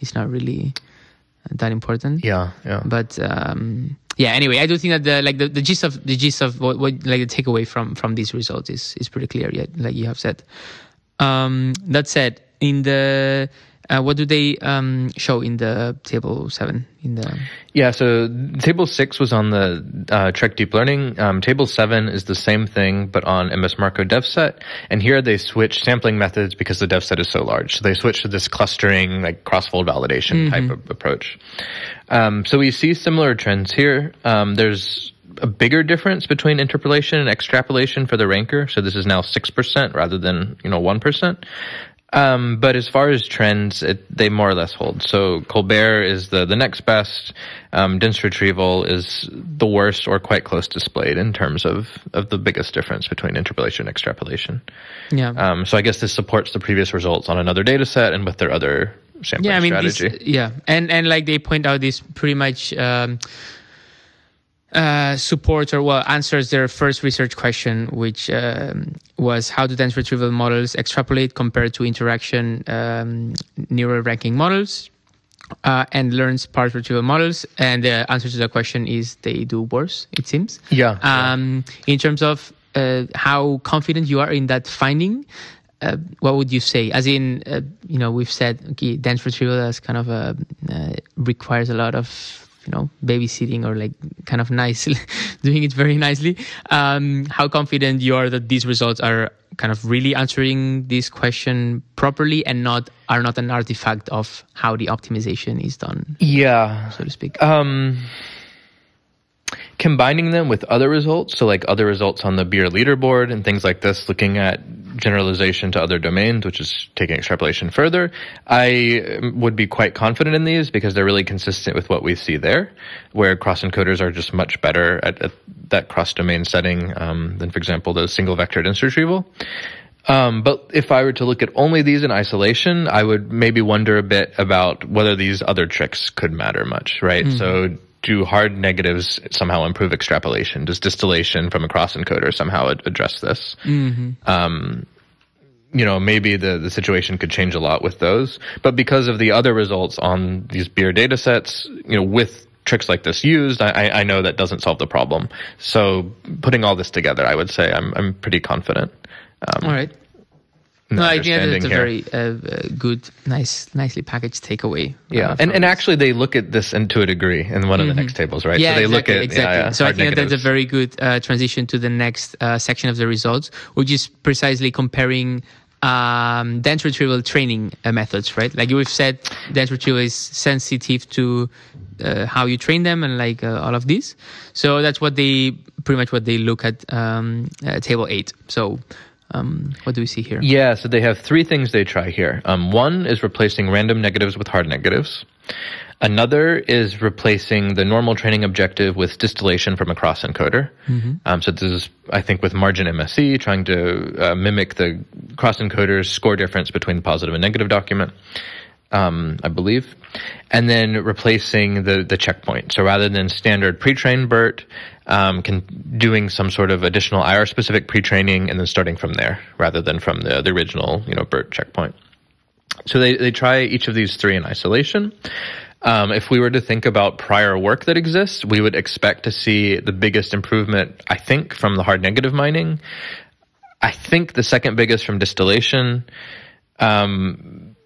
it's not really that important. Yeah, yeah. But um, yeah, anyway, I do think that the like the, the gist of the gist of what, what like the takeaway from from these results is is pretty clear. Yet, like you have said. Um, that said, in the uh, what do they um, show in the table seven? In the Yeah, so table six was on the uh, TREC Deep Learning. Um, table seven is the same thing, but on MS Marco DevSet. And here they switch sampling methods because the DevSet is so large. So they switch to this clustering, like cross-fold validation type of approach. Um, so we see similar trends here. Um, there's a bigger difference between interpolation and extrapolation for the ranker. So this is now 6% rather than, you know, 1%. Um, but as far as trends, it, they more or less hold. So ColBERT is the, the next best. Um, dense retrieval is the worst or quite close displayed in terms of, of the biggest difference between interpolation and extrapolation. yeah. Um, so I guess this supports the previous results on another data set and with their other sampling yeah, I mean, strategy. yeah, and and like they point out, this pretty much um, uh, supports or well answers their first research question, which um, was how do dense retrieval models extrapolate compared to interaction um, neural ranking models. Uh, and learns sparse retrieval models, and the answer to the question is they do worse. It seems. yeah. Um, in terms of uh, how confident you are in that finding, uh, what would you say? As in, uh, you know, we've said okay, dense retrieval as kind of a uh, requires a lot of you know babysitting or like kind of nice doing it very nicely. Um, how confident you are that these results are kind of really answering this question properly and not are not an artifact of how the optimization is done yeah. so to speak? Um combining them with other results, so like other results on the BEIR leaderboard and things like this, looking at generalization to other domains, which is taking extrapolation further, I would be quite confident in these because they're really consistent with what we see there, where cross encoders are just much better at, at that cross domain setting um, than, for example, the single vector dense retrieval. Um, but if I were to look at only these in isolation, I would maybe wonder a bit about whether these other tricks could matter much, right? Mm-hmm. So do hard negatives somehow improve extrapolation? Does distillation from a cross encoder somehow address this? Mm-hmm. Um, you know, maybe the, the situation could change a lot with those. But because of the other results on these BEIR data sets, you know, with tricks like this used, I, I know that doesn't solve the problem. So putting all this together, I would say I'm, I'm pretty confident. Um, all right no, I think that's a here. very uh, good, nice, nicely packaged takeaway. Yeah, uh, and and actually they look at this and to a degree in one of mm-hmm. the next tables, right? Yeah, so they exactly, look at exactly. Yeah, yeah, so I think that's a very good uh, transition to the next uh, section of the results, which is precisely comparing um, dense retrieval training uh, methods, right? Like we've said, dense retrieval is sensitive to uh, how you train them and like all of this. So that's what they pretty much what they look at um, table eight. So um, what do we see here? Yeah, so they have three things they try here. Um, one is replacing random negatives with hard negatives. Another is replacing the normal training objective with distillation from a cross encoder. Mm-hmm. Um, so this is, I think, with margin MSE, trying to uh, mimic the cross encoder's score difference between the positive and negative document. Um, I believe, and then replacing the the checkpoint. So rather than standard pre-trained BERT, um, can, doing some sort of additional IR specific pre-training and then starting from there rather than from the, the original, you know, BERT checkpoint. So they, they try each of these three in isolation. Um, if we were to think about prior work that exists, we would expect to see the biggest improvement, I think, from the hard negative mining. I think the second biggest from distillation. Um,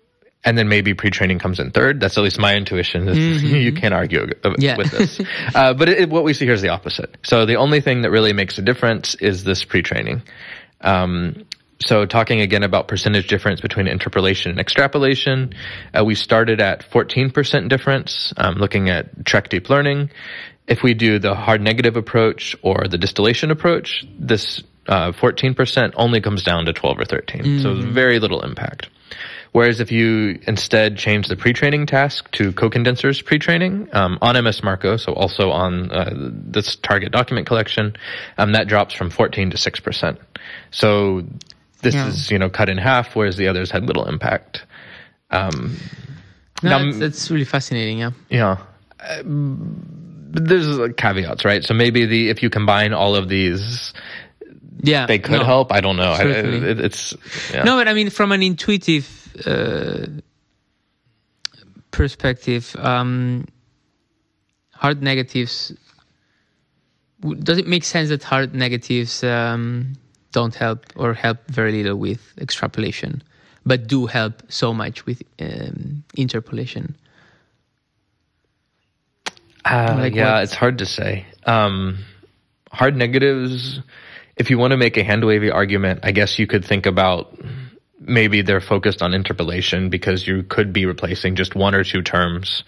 and then maybe pre-training comes in third. That's at least my intuition. Mm-hmm. you can't argue yeah. with this. uh, but it, what we see here is the opposite. So the only thing that really makes a difference is this pre-training. Um, so talking again about percentage difference between interpolation and extrapolation, uh, we started at 14% difference, um, looking at TREC deep learning. If we do the hard negative approach or the distillation approach, this uh, 14% only comes down to 12 or 13. Mm-hmm. So very little impact. Whereas if you instead change the pre-training task to co-condensers pre-training um, on MS Marco, so also on uh, this target document collection, um, that drops from 14 to 6%. So this yeah. is, you know, cut in half, whereas the others had little impact. Um, no, now, that's, really fascinating, yeah. Yeah. Uh, there's caveats, right? So maybe the if you combine all of these yeah they could no, help i don't know I, it, it's yeah. no but i mean from an intuitive uh, perspective, um, hard negatives. Does it make sense that hard negatives um, don't help or help very little with extrapolation, but do help so much with um, interpolation? Uh, like yeah, what? it's hard to say. Um, hard negatives. If you want to make a hand wavy argument, I guess you could think about maybe they're focused on interpolation because you could be replacing just one or two terms.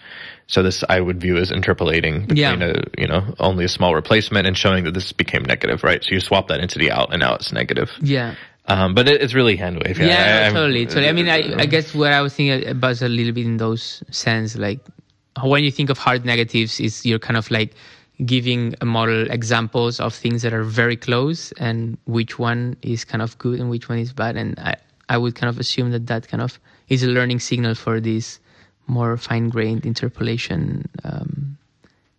So this I would view as interpolating between yeah. a you know only a small replacement and showing that this became negative, right? So you swap that entity out and now it's negative. Yeah. Um, but it, it's really hand wave. Yeah, yeah I, totally, totally. I mean, I, I guess what I was thinking about a little bit in those sense, like when you think of hard negatives, is you're kind of like giving a model examples of things that are very close and which one is kind of good and which one is bad. And I, I would kind of assume that that kind of is a learning signal for this more fine-grained interpolation um,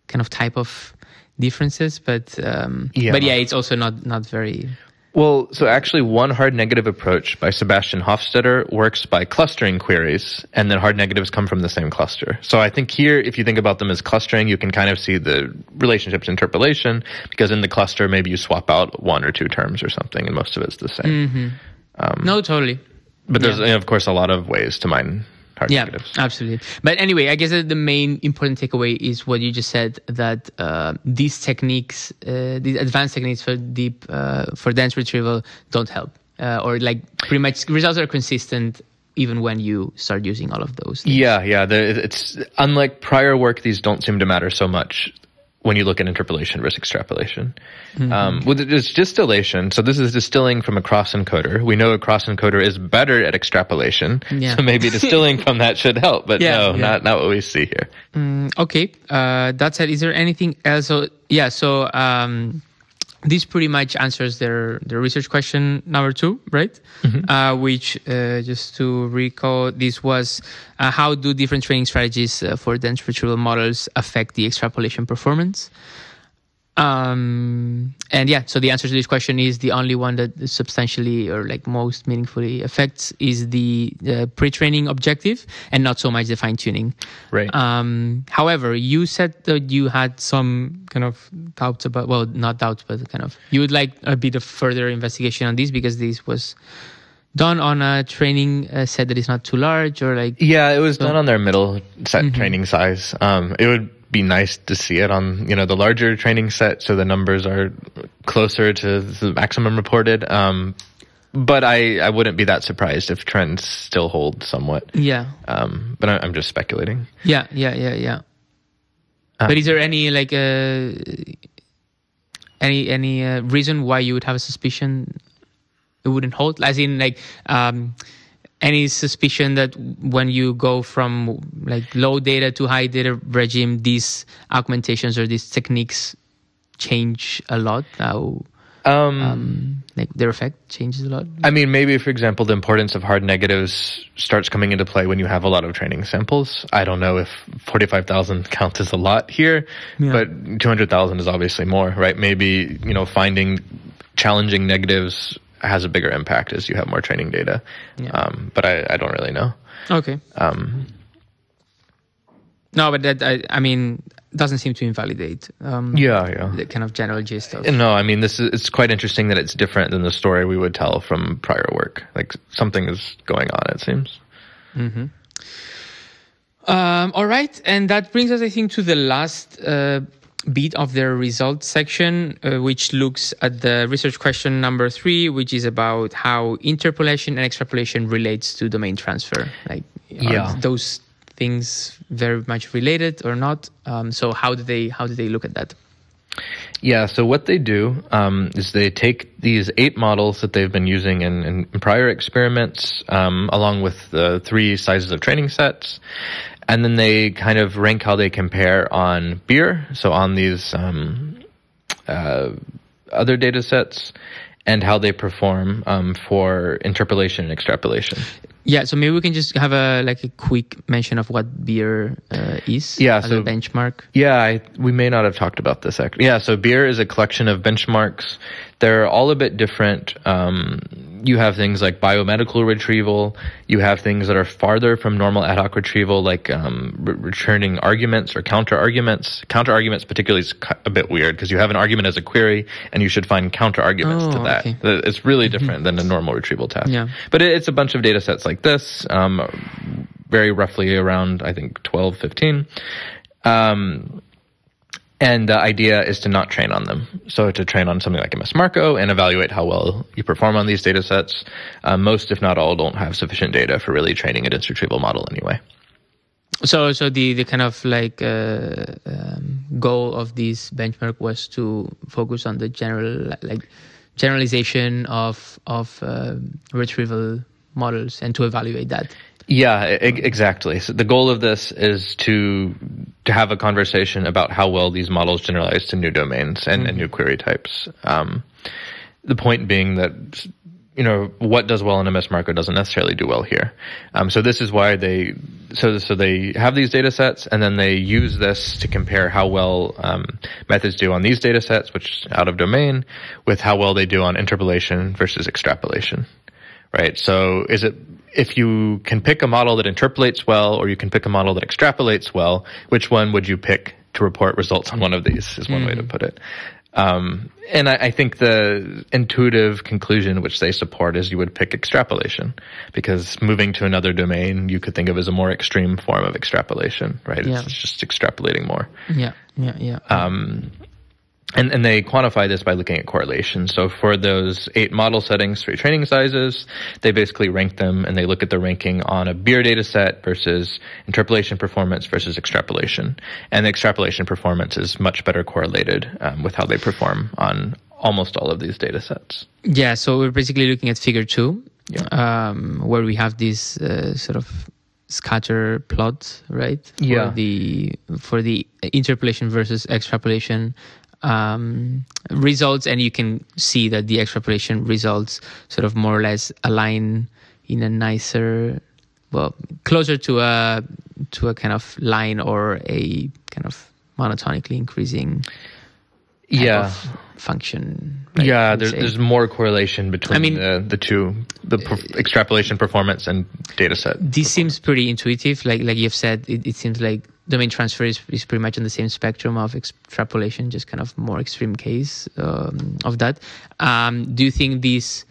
kind of type of differences. But um, yeah. but yeah, it's also not not very. Well, so actually, one hard negative approach by Sebastian Hofstätter works by clustering queries, and then hard negatives come from the same cluster. So I think here, if you think about them as clustering, you can kind of see the relationships interpolation, because in the cluster, maybe you swap out one or two terms or something, and most of it's the same. Mm-hmm. Um, no, totally. But there's, Yeah. of course, a lot of ways to mine Yeah, absolutely. But anyway, I guess the main important takeaway is what you just said that uh, these techniques, uh, these advanced techniques for deep uh, for dense retrieval don't help, uh, or like pretty much results are consistent even when you start using all of those. things. Yeah, yeah. The, it's unlike prior work; these don't seem to matter so much when you look at interpolation versus extrapolation. Mm-hmm. Um, with it's distillation, so this is distilling from a cross encoder. We know a cross encoder is better at extrapolation, Yeah. so maybe distilling from that should help. But Yeah, no, yeah. not not what we see here. Okay, uh, that said, is there anything else? So yeah, so um, this pretty much answers their their research question number two, right? Uh, which uh, just to recall, this was uh, how do different training strategies uh, for dense retrieval models affect the extrapolation performance? Um, and yeah, so the answer to this question is the only one that substantially or like most meaningfully affects is the uh, pre-training objective and not so much the fine-tuning. Right. Um, however, you said that you had some kind of doubts about, well, not doubts, but kind of, you would like a bit of further investigation on this because this was done on a training uh, set that is not too large or like, Yeah, it was done on their middle set Mm-hmm. training size. Um, it would be nice to see it on you know the larger training set, so the numbers are closer to the maximum reported. Um, but I, I wouldn't be that surprised if trends still hold somewhat. yeah, Um, but I, I'm just speculating. yeah, yeah, yeah, yeah. Uh, but is there any like uh, any any uh, reason why you would have a suspicion it wouldn't hold? As in, like um, any suspicion that when you go from like low data to high data regime, these augmentations or these techniques change a lot? How Um, um, like their effect changes a lot? I mean, maybe for example, the importance of hard negatives starts coming into play when you have a lot of training samples. I don't know if 45,000 counts as a lot here, Yeah. but 200,000 is obviously more, right? Maybe, you know, finding challenging negatives has a bigger impact as you have more training data. Yeah. Um, but I, I don't really know. Okay. Um, No, but that I, I mean doesn't seem to invalidate um, yeah, yeah. the kind of general gist of. No, I mean, this is, it's quite interesting that it's different than the story we would tell from prior work. Like something is going on, it seems. Um, all right, and that brings us, I think, to the last uh, bit of the results section, uh, which looks at the research question number three, which is about how interpolation and extrapolation relates to domain transfer. Like, are Yeah. those things very much related or not? Um, so, how do they how do they look at that? Yeah, so what they do um, is they take these eight models that they've been using in, in prior experiments, um, along with the three sizes of training sets, and then they kind of rank how they compare on BEIR, so on these um, uh, other data sets, and how they perform um, for interpolation and extrapolation. Yeah, so maybe we can just have a like a quick mention of what BEIR uh, is. Yeah, as so- a benchmark. Yeah, I, we may not have talked about this. Actually. Yeah, so BEIR is a collection of benchmarks. They're all a bit different. Um, you have things like biomedical retrieval. You have things that are farther from normal ad hoc retrieval, like um, re- returning arguments or counter arguments. Counter arguments, particularly, is a bit weird because you have an argument as a query, and you should find counter arguments to Oh, that. okay. It's really different than a normal retrieval task. Yeah. But it, it's a bunch of data sets like this, um, very roughly around, I think, 12, 15. Um, and the idea is to not train on them. So to train on something like MS Marco and evaluate how well you perform on these data sets. Uh, most, if not all, don't have sufficient data for really training a dense retrieval model anyway. So, so the, the kind of like uh, um, goal of this benchmark was to focus on the general like generalization of of um retrieval models and to evaluate that. Yeah, exactly. So the goal of this is to to have a conversation about how well these models generalize to new domains and, and new query types. Um, the point being that you know what does well in MS Marco doesn't necessarily do well here. Um, so this is why they so so they have these data sets and then they use this to compare how well um, methods do on these data sets, which is out of domain, with how well they do on interpolation versus extrapolation right? So is it if you can pick a model that interpolates well or you can pick a model that extrapolates well, which one would you pick to report results on one of these is one way to put it. Um, and I, I, think the intuitive conclusion which they support is you would pick extrapolation because moving to another domain you could think of as a more extreme form of extrapolation, right? Yeah. It's, it's just extrapolating more. Yeah, yeah, yeah. Um, and, and they quantify this by looking at correlation. So for those eight model settings, three training sizes, they basically rank them and they look at the ranking on a BEIR data set versus interpolation performance versus extrapolation. And the extrapolation performance is much better correlated um, with how they perform on almost all of these data sets. Yeah, so we're basically looking at figure two, yeah. um, where we have this uh, sort of scatter plot, right? For yeah. The for the interpolation versus extrapolation um, results, and you can see that the extrapolation results sort of more or less align in a nicer, well, closer to a to a kind of line or a kind of monotonically increasing. Yeah. function. Right, yeah, there's, there's more correlation between I mean, the, the two, the per- extrapolation performance and data set. This seems pretty intuitive. Like like you've said, it, it seems like domain transfer is, is pretty much on the same spectrum of extrapolation, just kind of more extreme case um, of that. Um, do you think these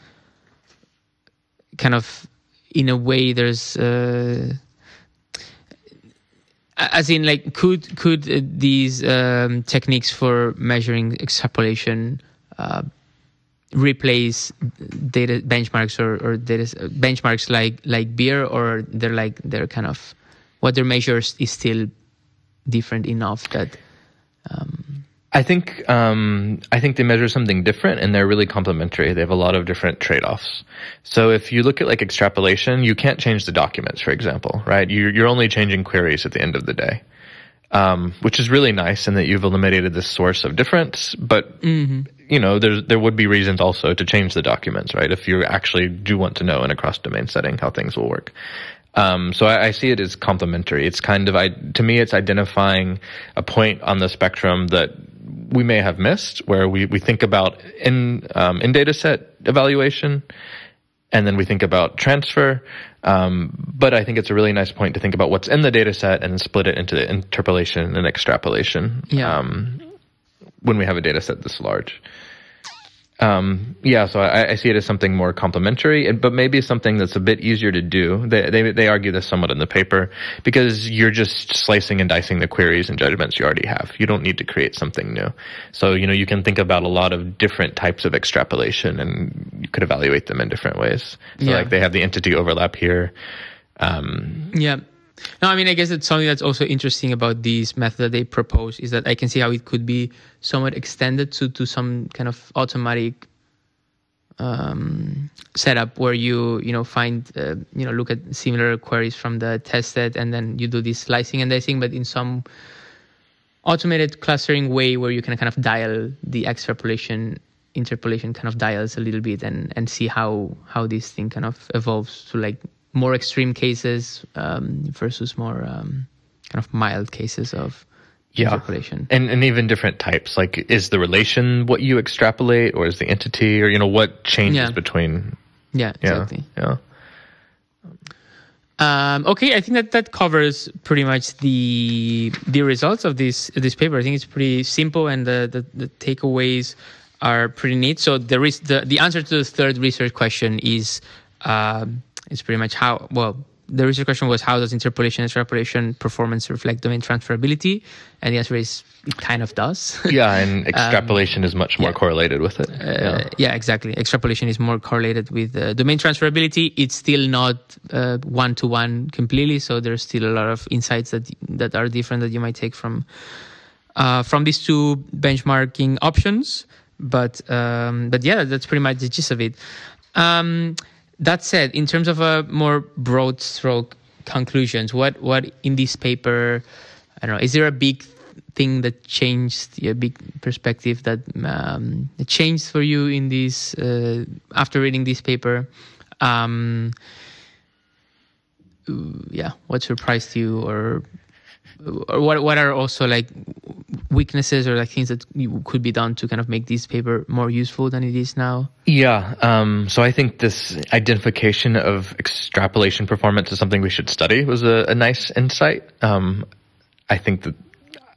kind of, in a way, there's uh, as in like could could uh, these um, techniques for measuring extrapolation uh, replace data benchmarks or, or data benchmarks like like BEIR or they're like they're kind of what their measures is still different enough that um, I think um, I think they measure something different, and they're really complementary. They have a lot of different trade-offs. So if you look at like extrapolation, you can't change the documents, for example, right? You're you're only changing queries at the end of the day, um, which is really nice, in that you've eliminated this source of difference. But mm-hmm. you know, there there would be reasons also to change the documents, right? If you actually do want to know in a cross-domain setting how things will work. Um, so I, I, see it as complementary. It's kind of, I, to me, it's identifying a point on the spectrum that we may have missed, where we, we think about in um, in data set evaluation, and then we think about transfer. Um, but I think it's a really nice point to think about what's in the data set and split it into interpolation and extrapolation. Yeah. Um, when we have a data set this large. Um, yeah, so I, I, see it as something more complementary, but maybe something that's a bit easier to do. They, they, they argue this somewhat in the paper because you're just slicing and dicing the queries and judgments you already have. You don't need to create something new. So, you know, you can think about a lot of different types of extrapolation and you could evaluate them in different ways. So yeah. like they have the entity overlap here. Um, yeah. No, I mean, I guess it's something that's also interesting about this method that they propose is that I can see how it could be somewhat extended to, to some kind of automatic um, setup where you, you know, find, uh, you know, look at similar queries from the test set and then you do this slicing and dicing, but in some automated clustering way where you can kind of dial the extrapolation interpolation kind of dials a little bit and and see how how this thing kind of evolves to like more extreme cases um, versus more um, kind of mild cases of yeah. interpolation. And and even different types. Like is the relation what you extrapolate or is the entity or you know what changes yeah. between Yeah, exactly. Yeah. Um, okay, I think that that covers pretty much the the results of this this paper. I think it's pretty simple, and the the, the takeaways are pretty neat. So there is the the answer to the third research question is um, it's pretty much how, well, the research question was how does interpolation and extrapolation performance reflect domain transferability? And the answer is it kind of does. yeah, and extrapolation um, is much more yeah. correlated with it. Uh, yeah. yeah. exactly. Extrapolation is more correlated with uh, domain transferability. It's still not one to one completely, so there's still a lot of insights that that are different that you might take from uh, from these two benchmarking options. But um, but yeah, that's pretty much the gist of it. Um, that said, in terms of a more broad stroke conclusions, what what in this paper, I don't know, is there a big thing that changed a big perspective that um, changed for you in this uh, after reading this paper? Um, yeah, what surprised you or what what are also like weaknesses or like things that could be done to kind of make this paper more useful than it is now? Yeah. Um, so I think this identification of extrapolation performance is something we should study was a, a nice insight. Um, I think that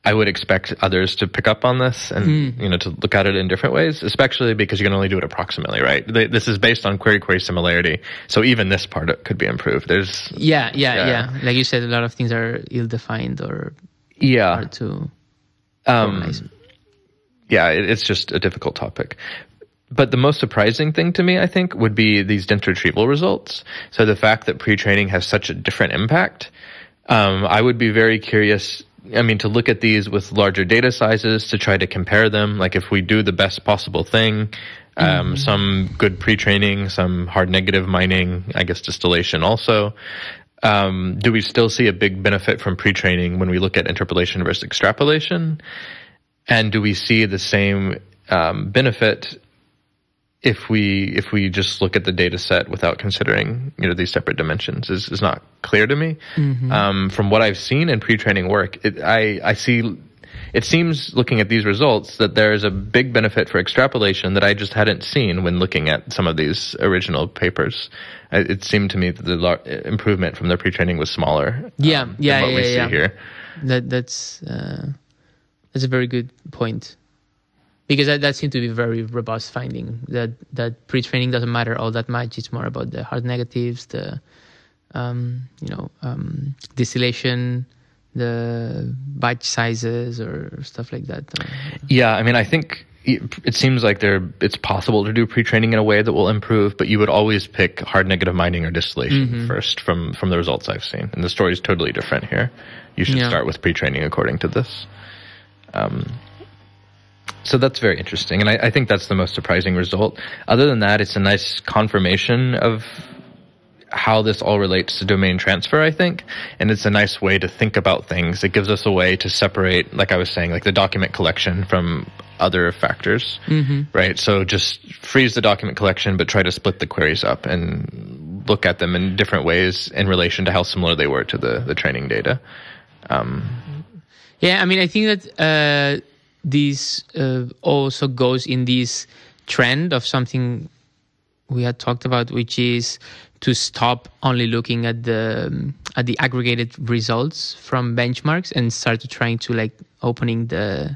I would expect others to pick up on this and mm. you know to look at it in different ways, especially because you can only do it approximately, right? This is based on query query similarity, so even this part could be improved. There's yeah, yeah, yeah, yeah. Like you said, a lot of things are ill defined or yeah hard to um, yeah, it, it's just a difficult topic. But the most surprising thing to me, I think, would be these dense retrieval results. So the fact that pre-training has such a different impact. Um, I would be very curious I mean, to look at these with larger data sizes to try to compare them. Like if we do the best possible thing, um, mm-hmm. some good pre-training, some hard negative mining, I guess distillation also. Um, do we still see a big benefit from pre-training when we look at interpolation versus extrapolation? And do we see the same um, benefit if we if we just look at the data set without considering you know these separate dimensions is, is not clear to me. Mm-hmm. Um, from what I've seen in pre-training work, it, I I see. It seems looking at these results that there is a big benefit for extrapolation that I just hadn't seen when looking at some of these original papers. It seemed to me that the improvement from the pre-training was smaller. Yeah, um, yeah, what yeah, we yeah. see here. That that's uh, that's a very good point because that, that seemed to be a very robust finding that that pre-training doesn't matter all that much. It's more about the hard negatives the um, you know um, distillation the batch sizes or stuff like that. Yeah i mean i think it seems like there it's possible to do pre-training in a way that will improve but you would always pick hard negative mining or distillation mm-hmm. first from from the results i've seen. And the story is totally different here. You should yeah. start with pre-training according to this. Um, so that's very interesting. And I, I, think that's the most surprising result. Other than that, it's a nice confirmation of how this all relates to domain transfer, I think. And it's a nice way to think about things. It gives us a way to separate, like I was saying, like the document collection from other factors, mm-hmm. right? So just freeze the document collection, but try to split the queries up and look at them in different ways in relation to how similar they were to the, the training data. Um, yeah, I mean, I think that, uh, this uh, also goes in this trend of something we had talked about, which is to stop only looking at the at the aggregated results from benchmarks and start to trying to like opening the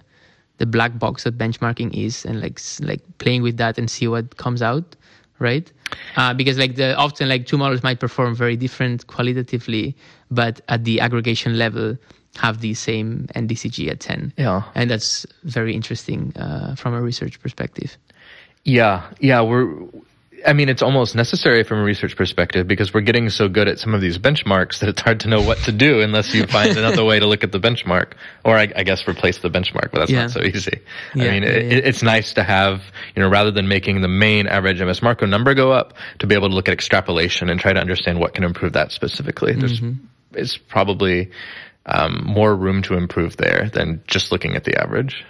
the black box that benchmarking is and like like playing with that and see what comes out right? Uh, because like the often like two models might perform very different qualitatively but at the aggregation level have the same NDCG at 10. Yeah. And that's very interesting uh, from a research perspective. Yeah. Yeah. We're, I mean, it's almost necessary from a research perspective because we're getting so good at some of these benchmarks that it's hard to know what to do unless you find another way to look at the benchmark, or I, I guess replace the benchmark. But that's yeah. not so easy. Yeah, I mean, yeah, it, it's nice to have you know rather than making the main average MS Marco number go up, to be able to look at extrapolation and try to understand what can improve that specifically. There's mm-hmm. it's probably um, more room to improve there than just looking at the average.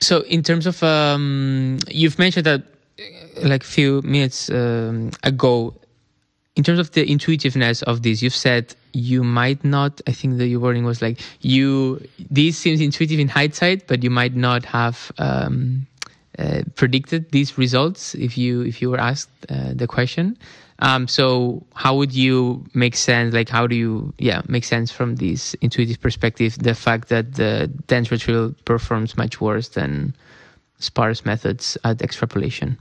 So, in terms of, um, you've mentioned that uh, like a few minutes um, ago, in terms of the intuitiveness of this, you've said you might not. I think the wording was like you. This seems intuitive in hindsight, but you might not have um, uh, predicted these results if you if you were asked uh, the question. Um, so how would you make sense? Like, how do you, yeah, make sense from this intuitive perspective? The fact that the dense retrieval performs much worse than sparse methods at extrapolation.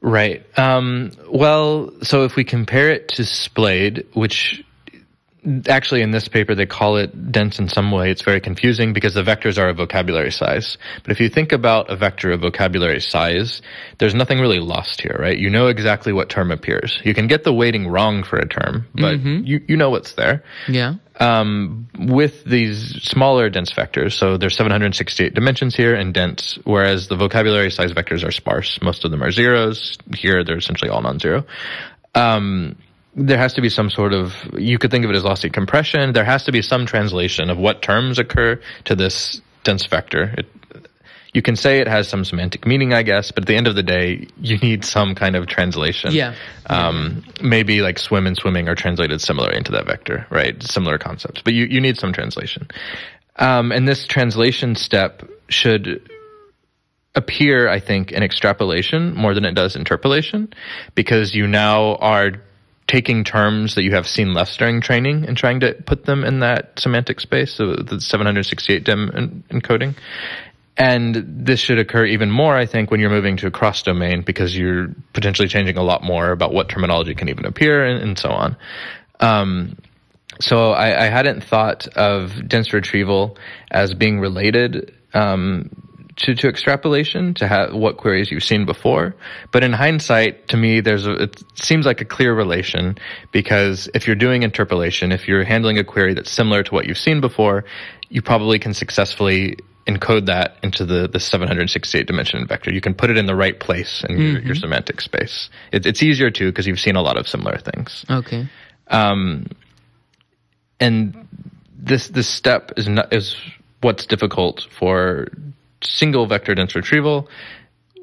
Right. Um, well, so if we compare it to SPLADE, which actually in this paper they call it dense in some way. It's very confusing because the vectors are a vocabulary size. But if you think about a vector of vocabulary size, there's nothing really lost here, right? You know exactly what term appears. You can get the weighting wrong for a term, but mm-hmm. you, you know what's there. Yeah. Um, with these smaller dense vectors, so there's 768 dimensions here and dense, whereas the vocabulary size vectors are sparse. Most of them are zeros. Here, they're essentially all non-zero. Um, there has to be some sort of you could think of it as lossy compression. There has to be some translation of what terms occur to this dense vector. It, you can say it has some semantic meaning, I guess, but at the end of the day, you need some kind of translation. Yeah. Um, maybe like swim and swimming are translated similarly into that vector, right? Similar concepts, but you, you need some translation. Um, and this translation step should appear, I think, in extrapolation more than it does interpolation because you now are taking terms that you have seen less during training and trying to put them in that semantic space, so the 768 dim encoding. And this should occur even more, I think, when you're moving to a cross domain because you're potentially changing a lot more about what terminology can even appear and, and so on. Um, so I, I, hadn't thought of dense retrieval as being related um, to, to extrapolation to have what queries you've seen before. But in hindsight, to me, there's a, it seems like a clear relation because if you're doing interpolation, if you're handling a query that's similar to what you've seen before, you probably can successfully encode that into the, the 768 dimension vector. You can put it in the right place in mm-hmm. your, your, mm-hmm. semantic space. It, it's easier too because you've seen a lot of similar things. Okay. Um, and this this step is not is what's difficult for single vector dense retrieval,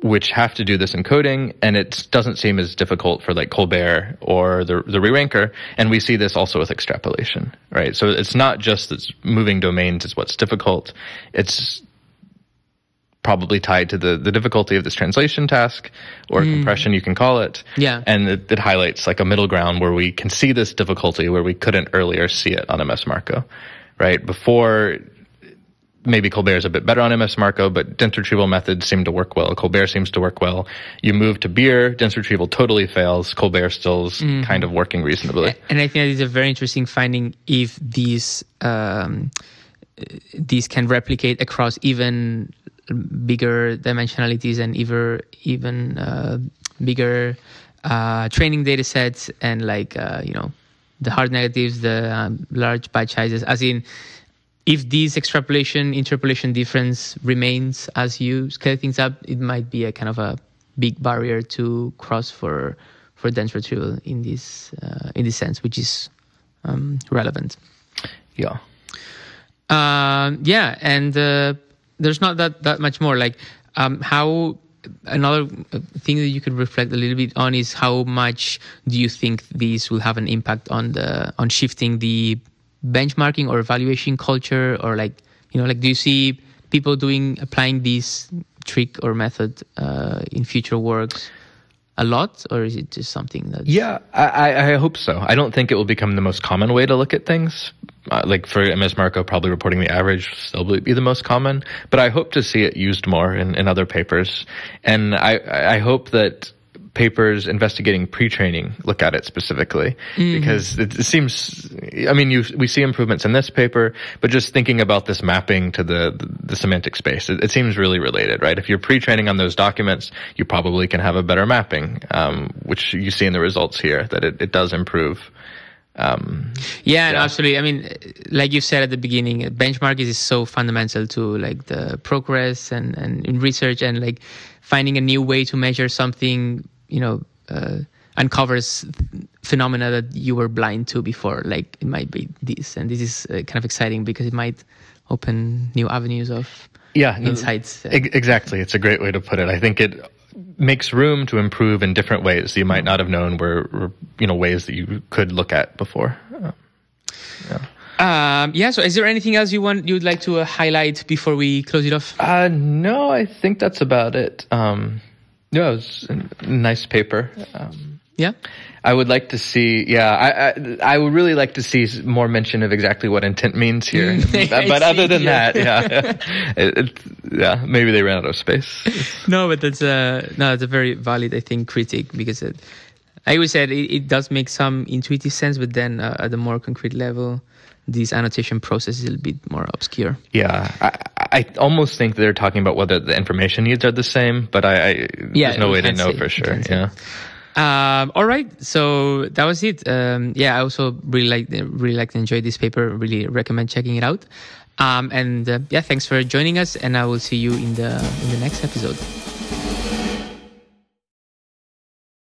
which have to do this encoding, and it doesn't seem as difficult for like ColBERT or the the re-ranker. And we see this also with extrapolation, right? So it's not just that moving domains is what's difficult; it's probably tied to the, the difficulty of this translation task or mm. compression, you can call it. Yeah. And it, it, highlights like a middle ground where we can see this difficulty where we couldn't earlier see it on MS Marco, right? Before maybe ColBERT is a bit better on MS Marco, but dense retrieval methods seem to work well. ColBERT seems to work well. You move to BEIR, dense retrieval totally fails. ColBERT still's mm-hmm. kind of working reasonably. And I think that is a very interesting finding if these um, these can replicate across even bigger dimensionalities and even even uh, bigger uh, training data sets and like uh, you know the hard negatives, the um, large batch sizes, as in if this extrapolation interpolation difference remains as you scale things up, it might be a kind of a big barrier to cross for for dense retrieval in this uh, in this sense, which is um, relevant. Yeah. Uh, yeah, and uh, there's not that that much more. Like um, how another thing that you could reflect a little bit on is how much do you think these will have an impact on the on shifting the benchmarking or evaluation culture or like you know like do you see people doing applying this trick or method uh, in future works a lot or is it just something that yeah I, I hope so. I don't think it will become the most common way to look at things. Uh, like for ms marco probably reporting the average still be the most common but i hope to see it used more in, in other papers. And i i hope that papers investigating pre-training look at it specifically mm-hmm. because it, it, seems i mean you we see improvements in this paper but just thinking about this mapping to the the, the semantic space it, it, seems really related right if you're pre-training on those documents you probably can have a better mapping um, which you see in the results here that it, it does improve um, yeah, yeah. absolutely. I mean, like you said at the beginning, benchmark is so fundamental to like the progress and, and in research and like finding a new way to measure something you know uh, uncovers phenomena that you were blind to before. Like it might be this, and this is uh, kind of exciting because it might open new avenues of yeah insights. No, exactly, it's a great way to put it. I think it makes room to improve in different ways you might not have known were, were you know ways that you could look at before. Uh, yeah. Um, yeah. So, is there anything else you want you'd like to uh, highlight before we close it off? Uh, no, I think that's about it. Um, yeah, it was a nice paper. Um, yeah. I would like to see, yeah, I, I, I would really like to see more mention of exactly what intent means here. but other than yeah. that, yeah, it, it, yeah, maybe they ran out of space. no, but that's a no, it's a very valid, I think, critique because it, I always said it, it does make some intuitive sense, but then uh, at a more concrete level, this annotation processes a little bit more obscure. Yeah, I, I almost think they're talking about whether the information needs are the same, but I, I yeah, there's no way to know say, for sure. Yeah. Um, all right, so that was it. Um, yeah, I also really like really like to enjoy this paper. Really recommend checking it out. Um, and uh, yeah, thanks for joining us, and I will see you in the in the next episode.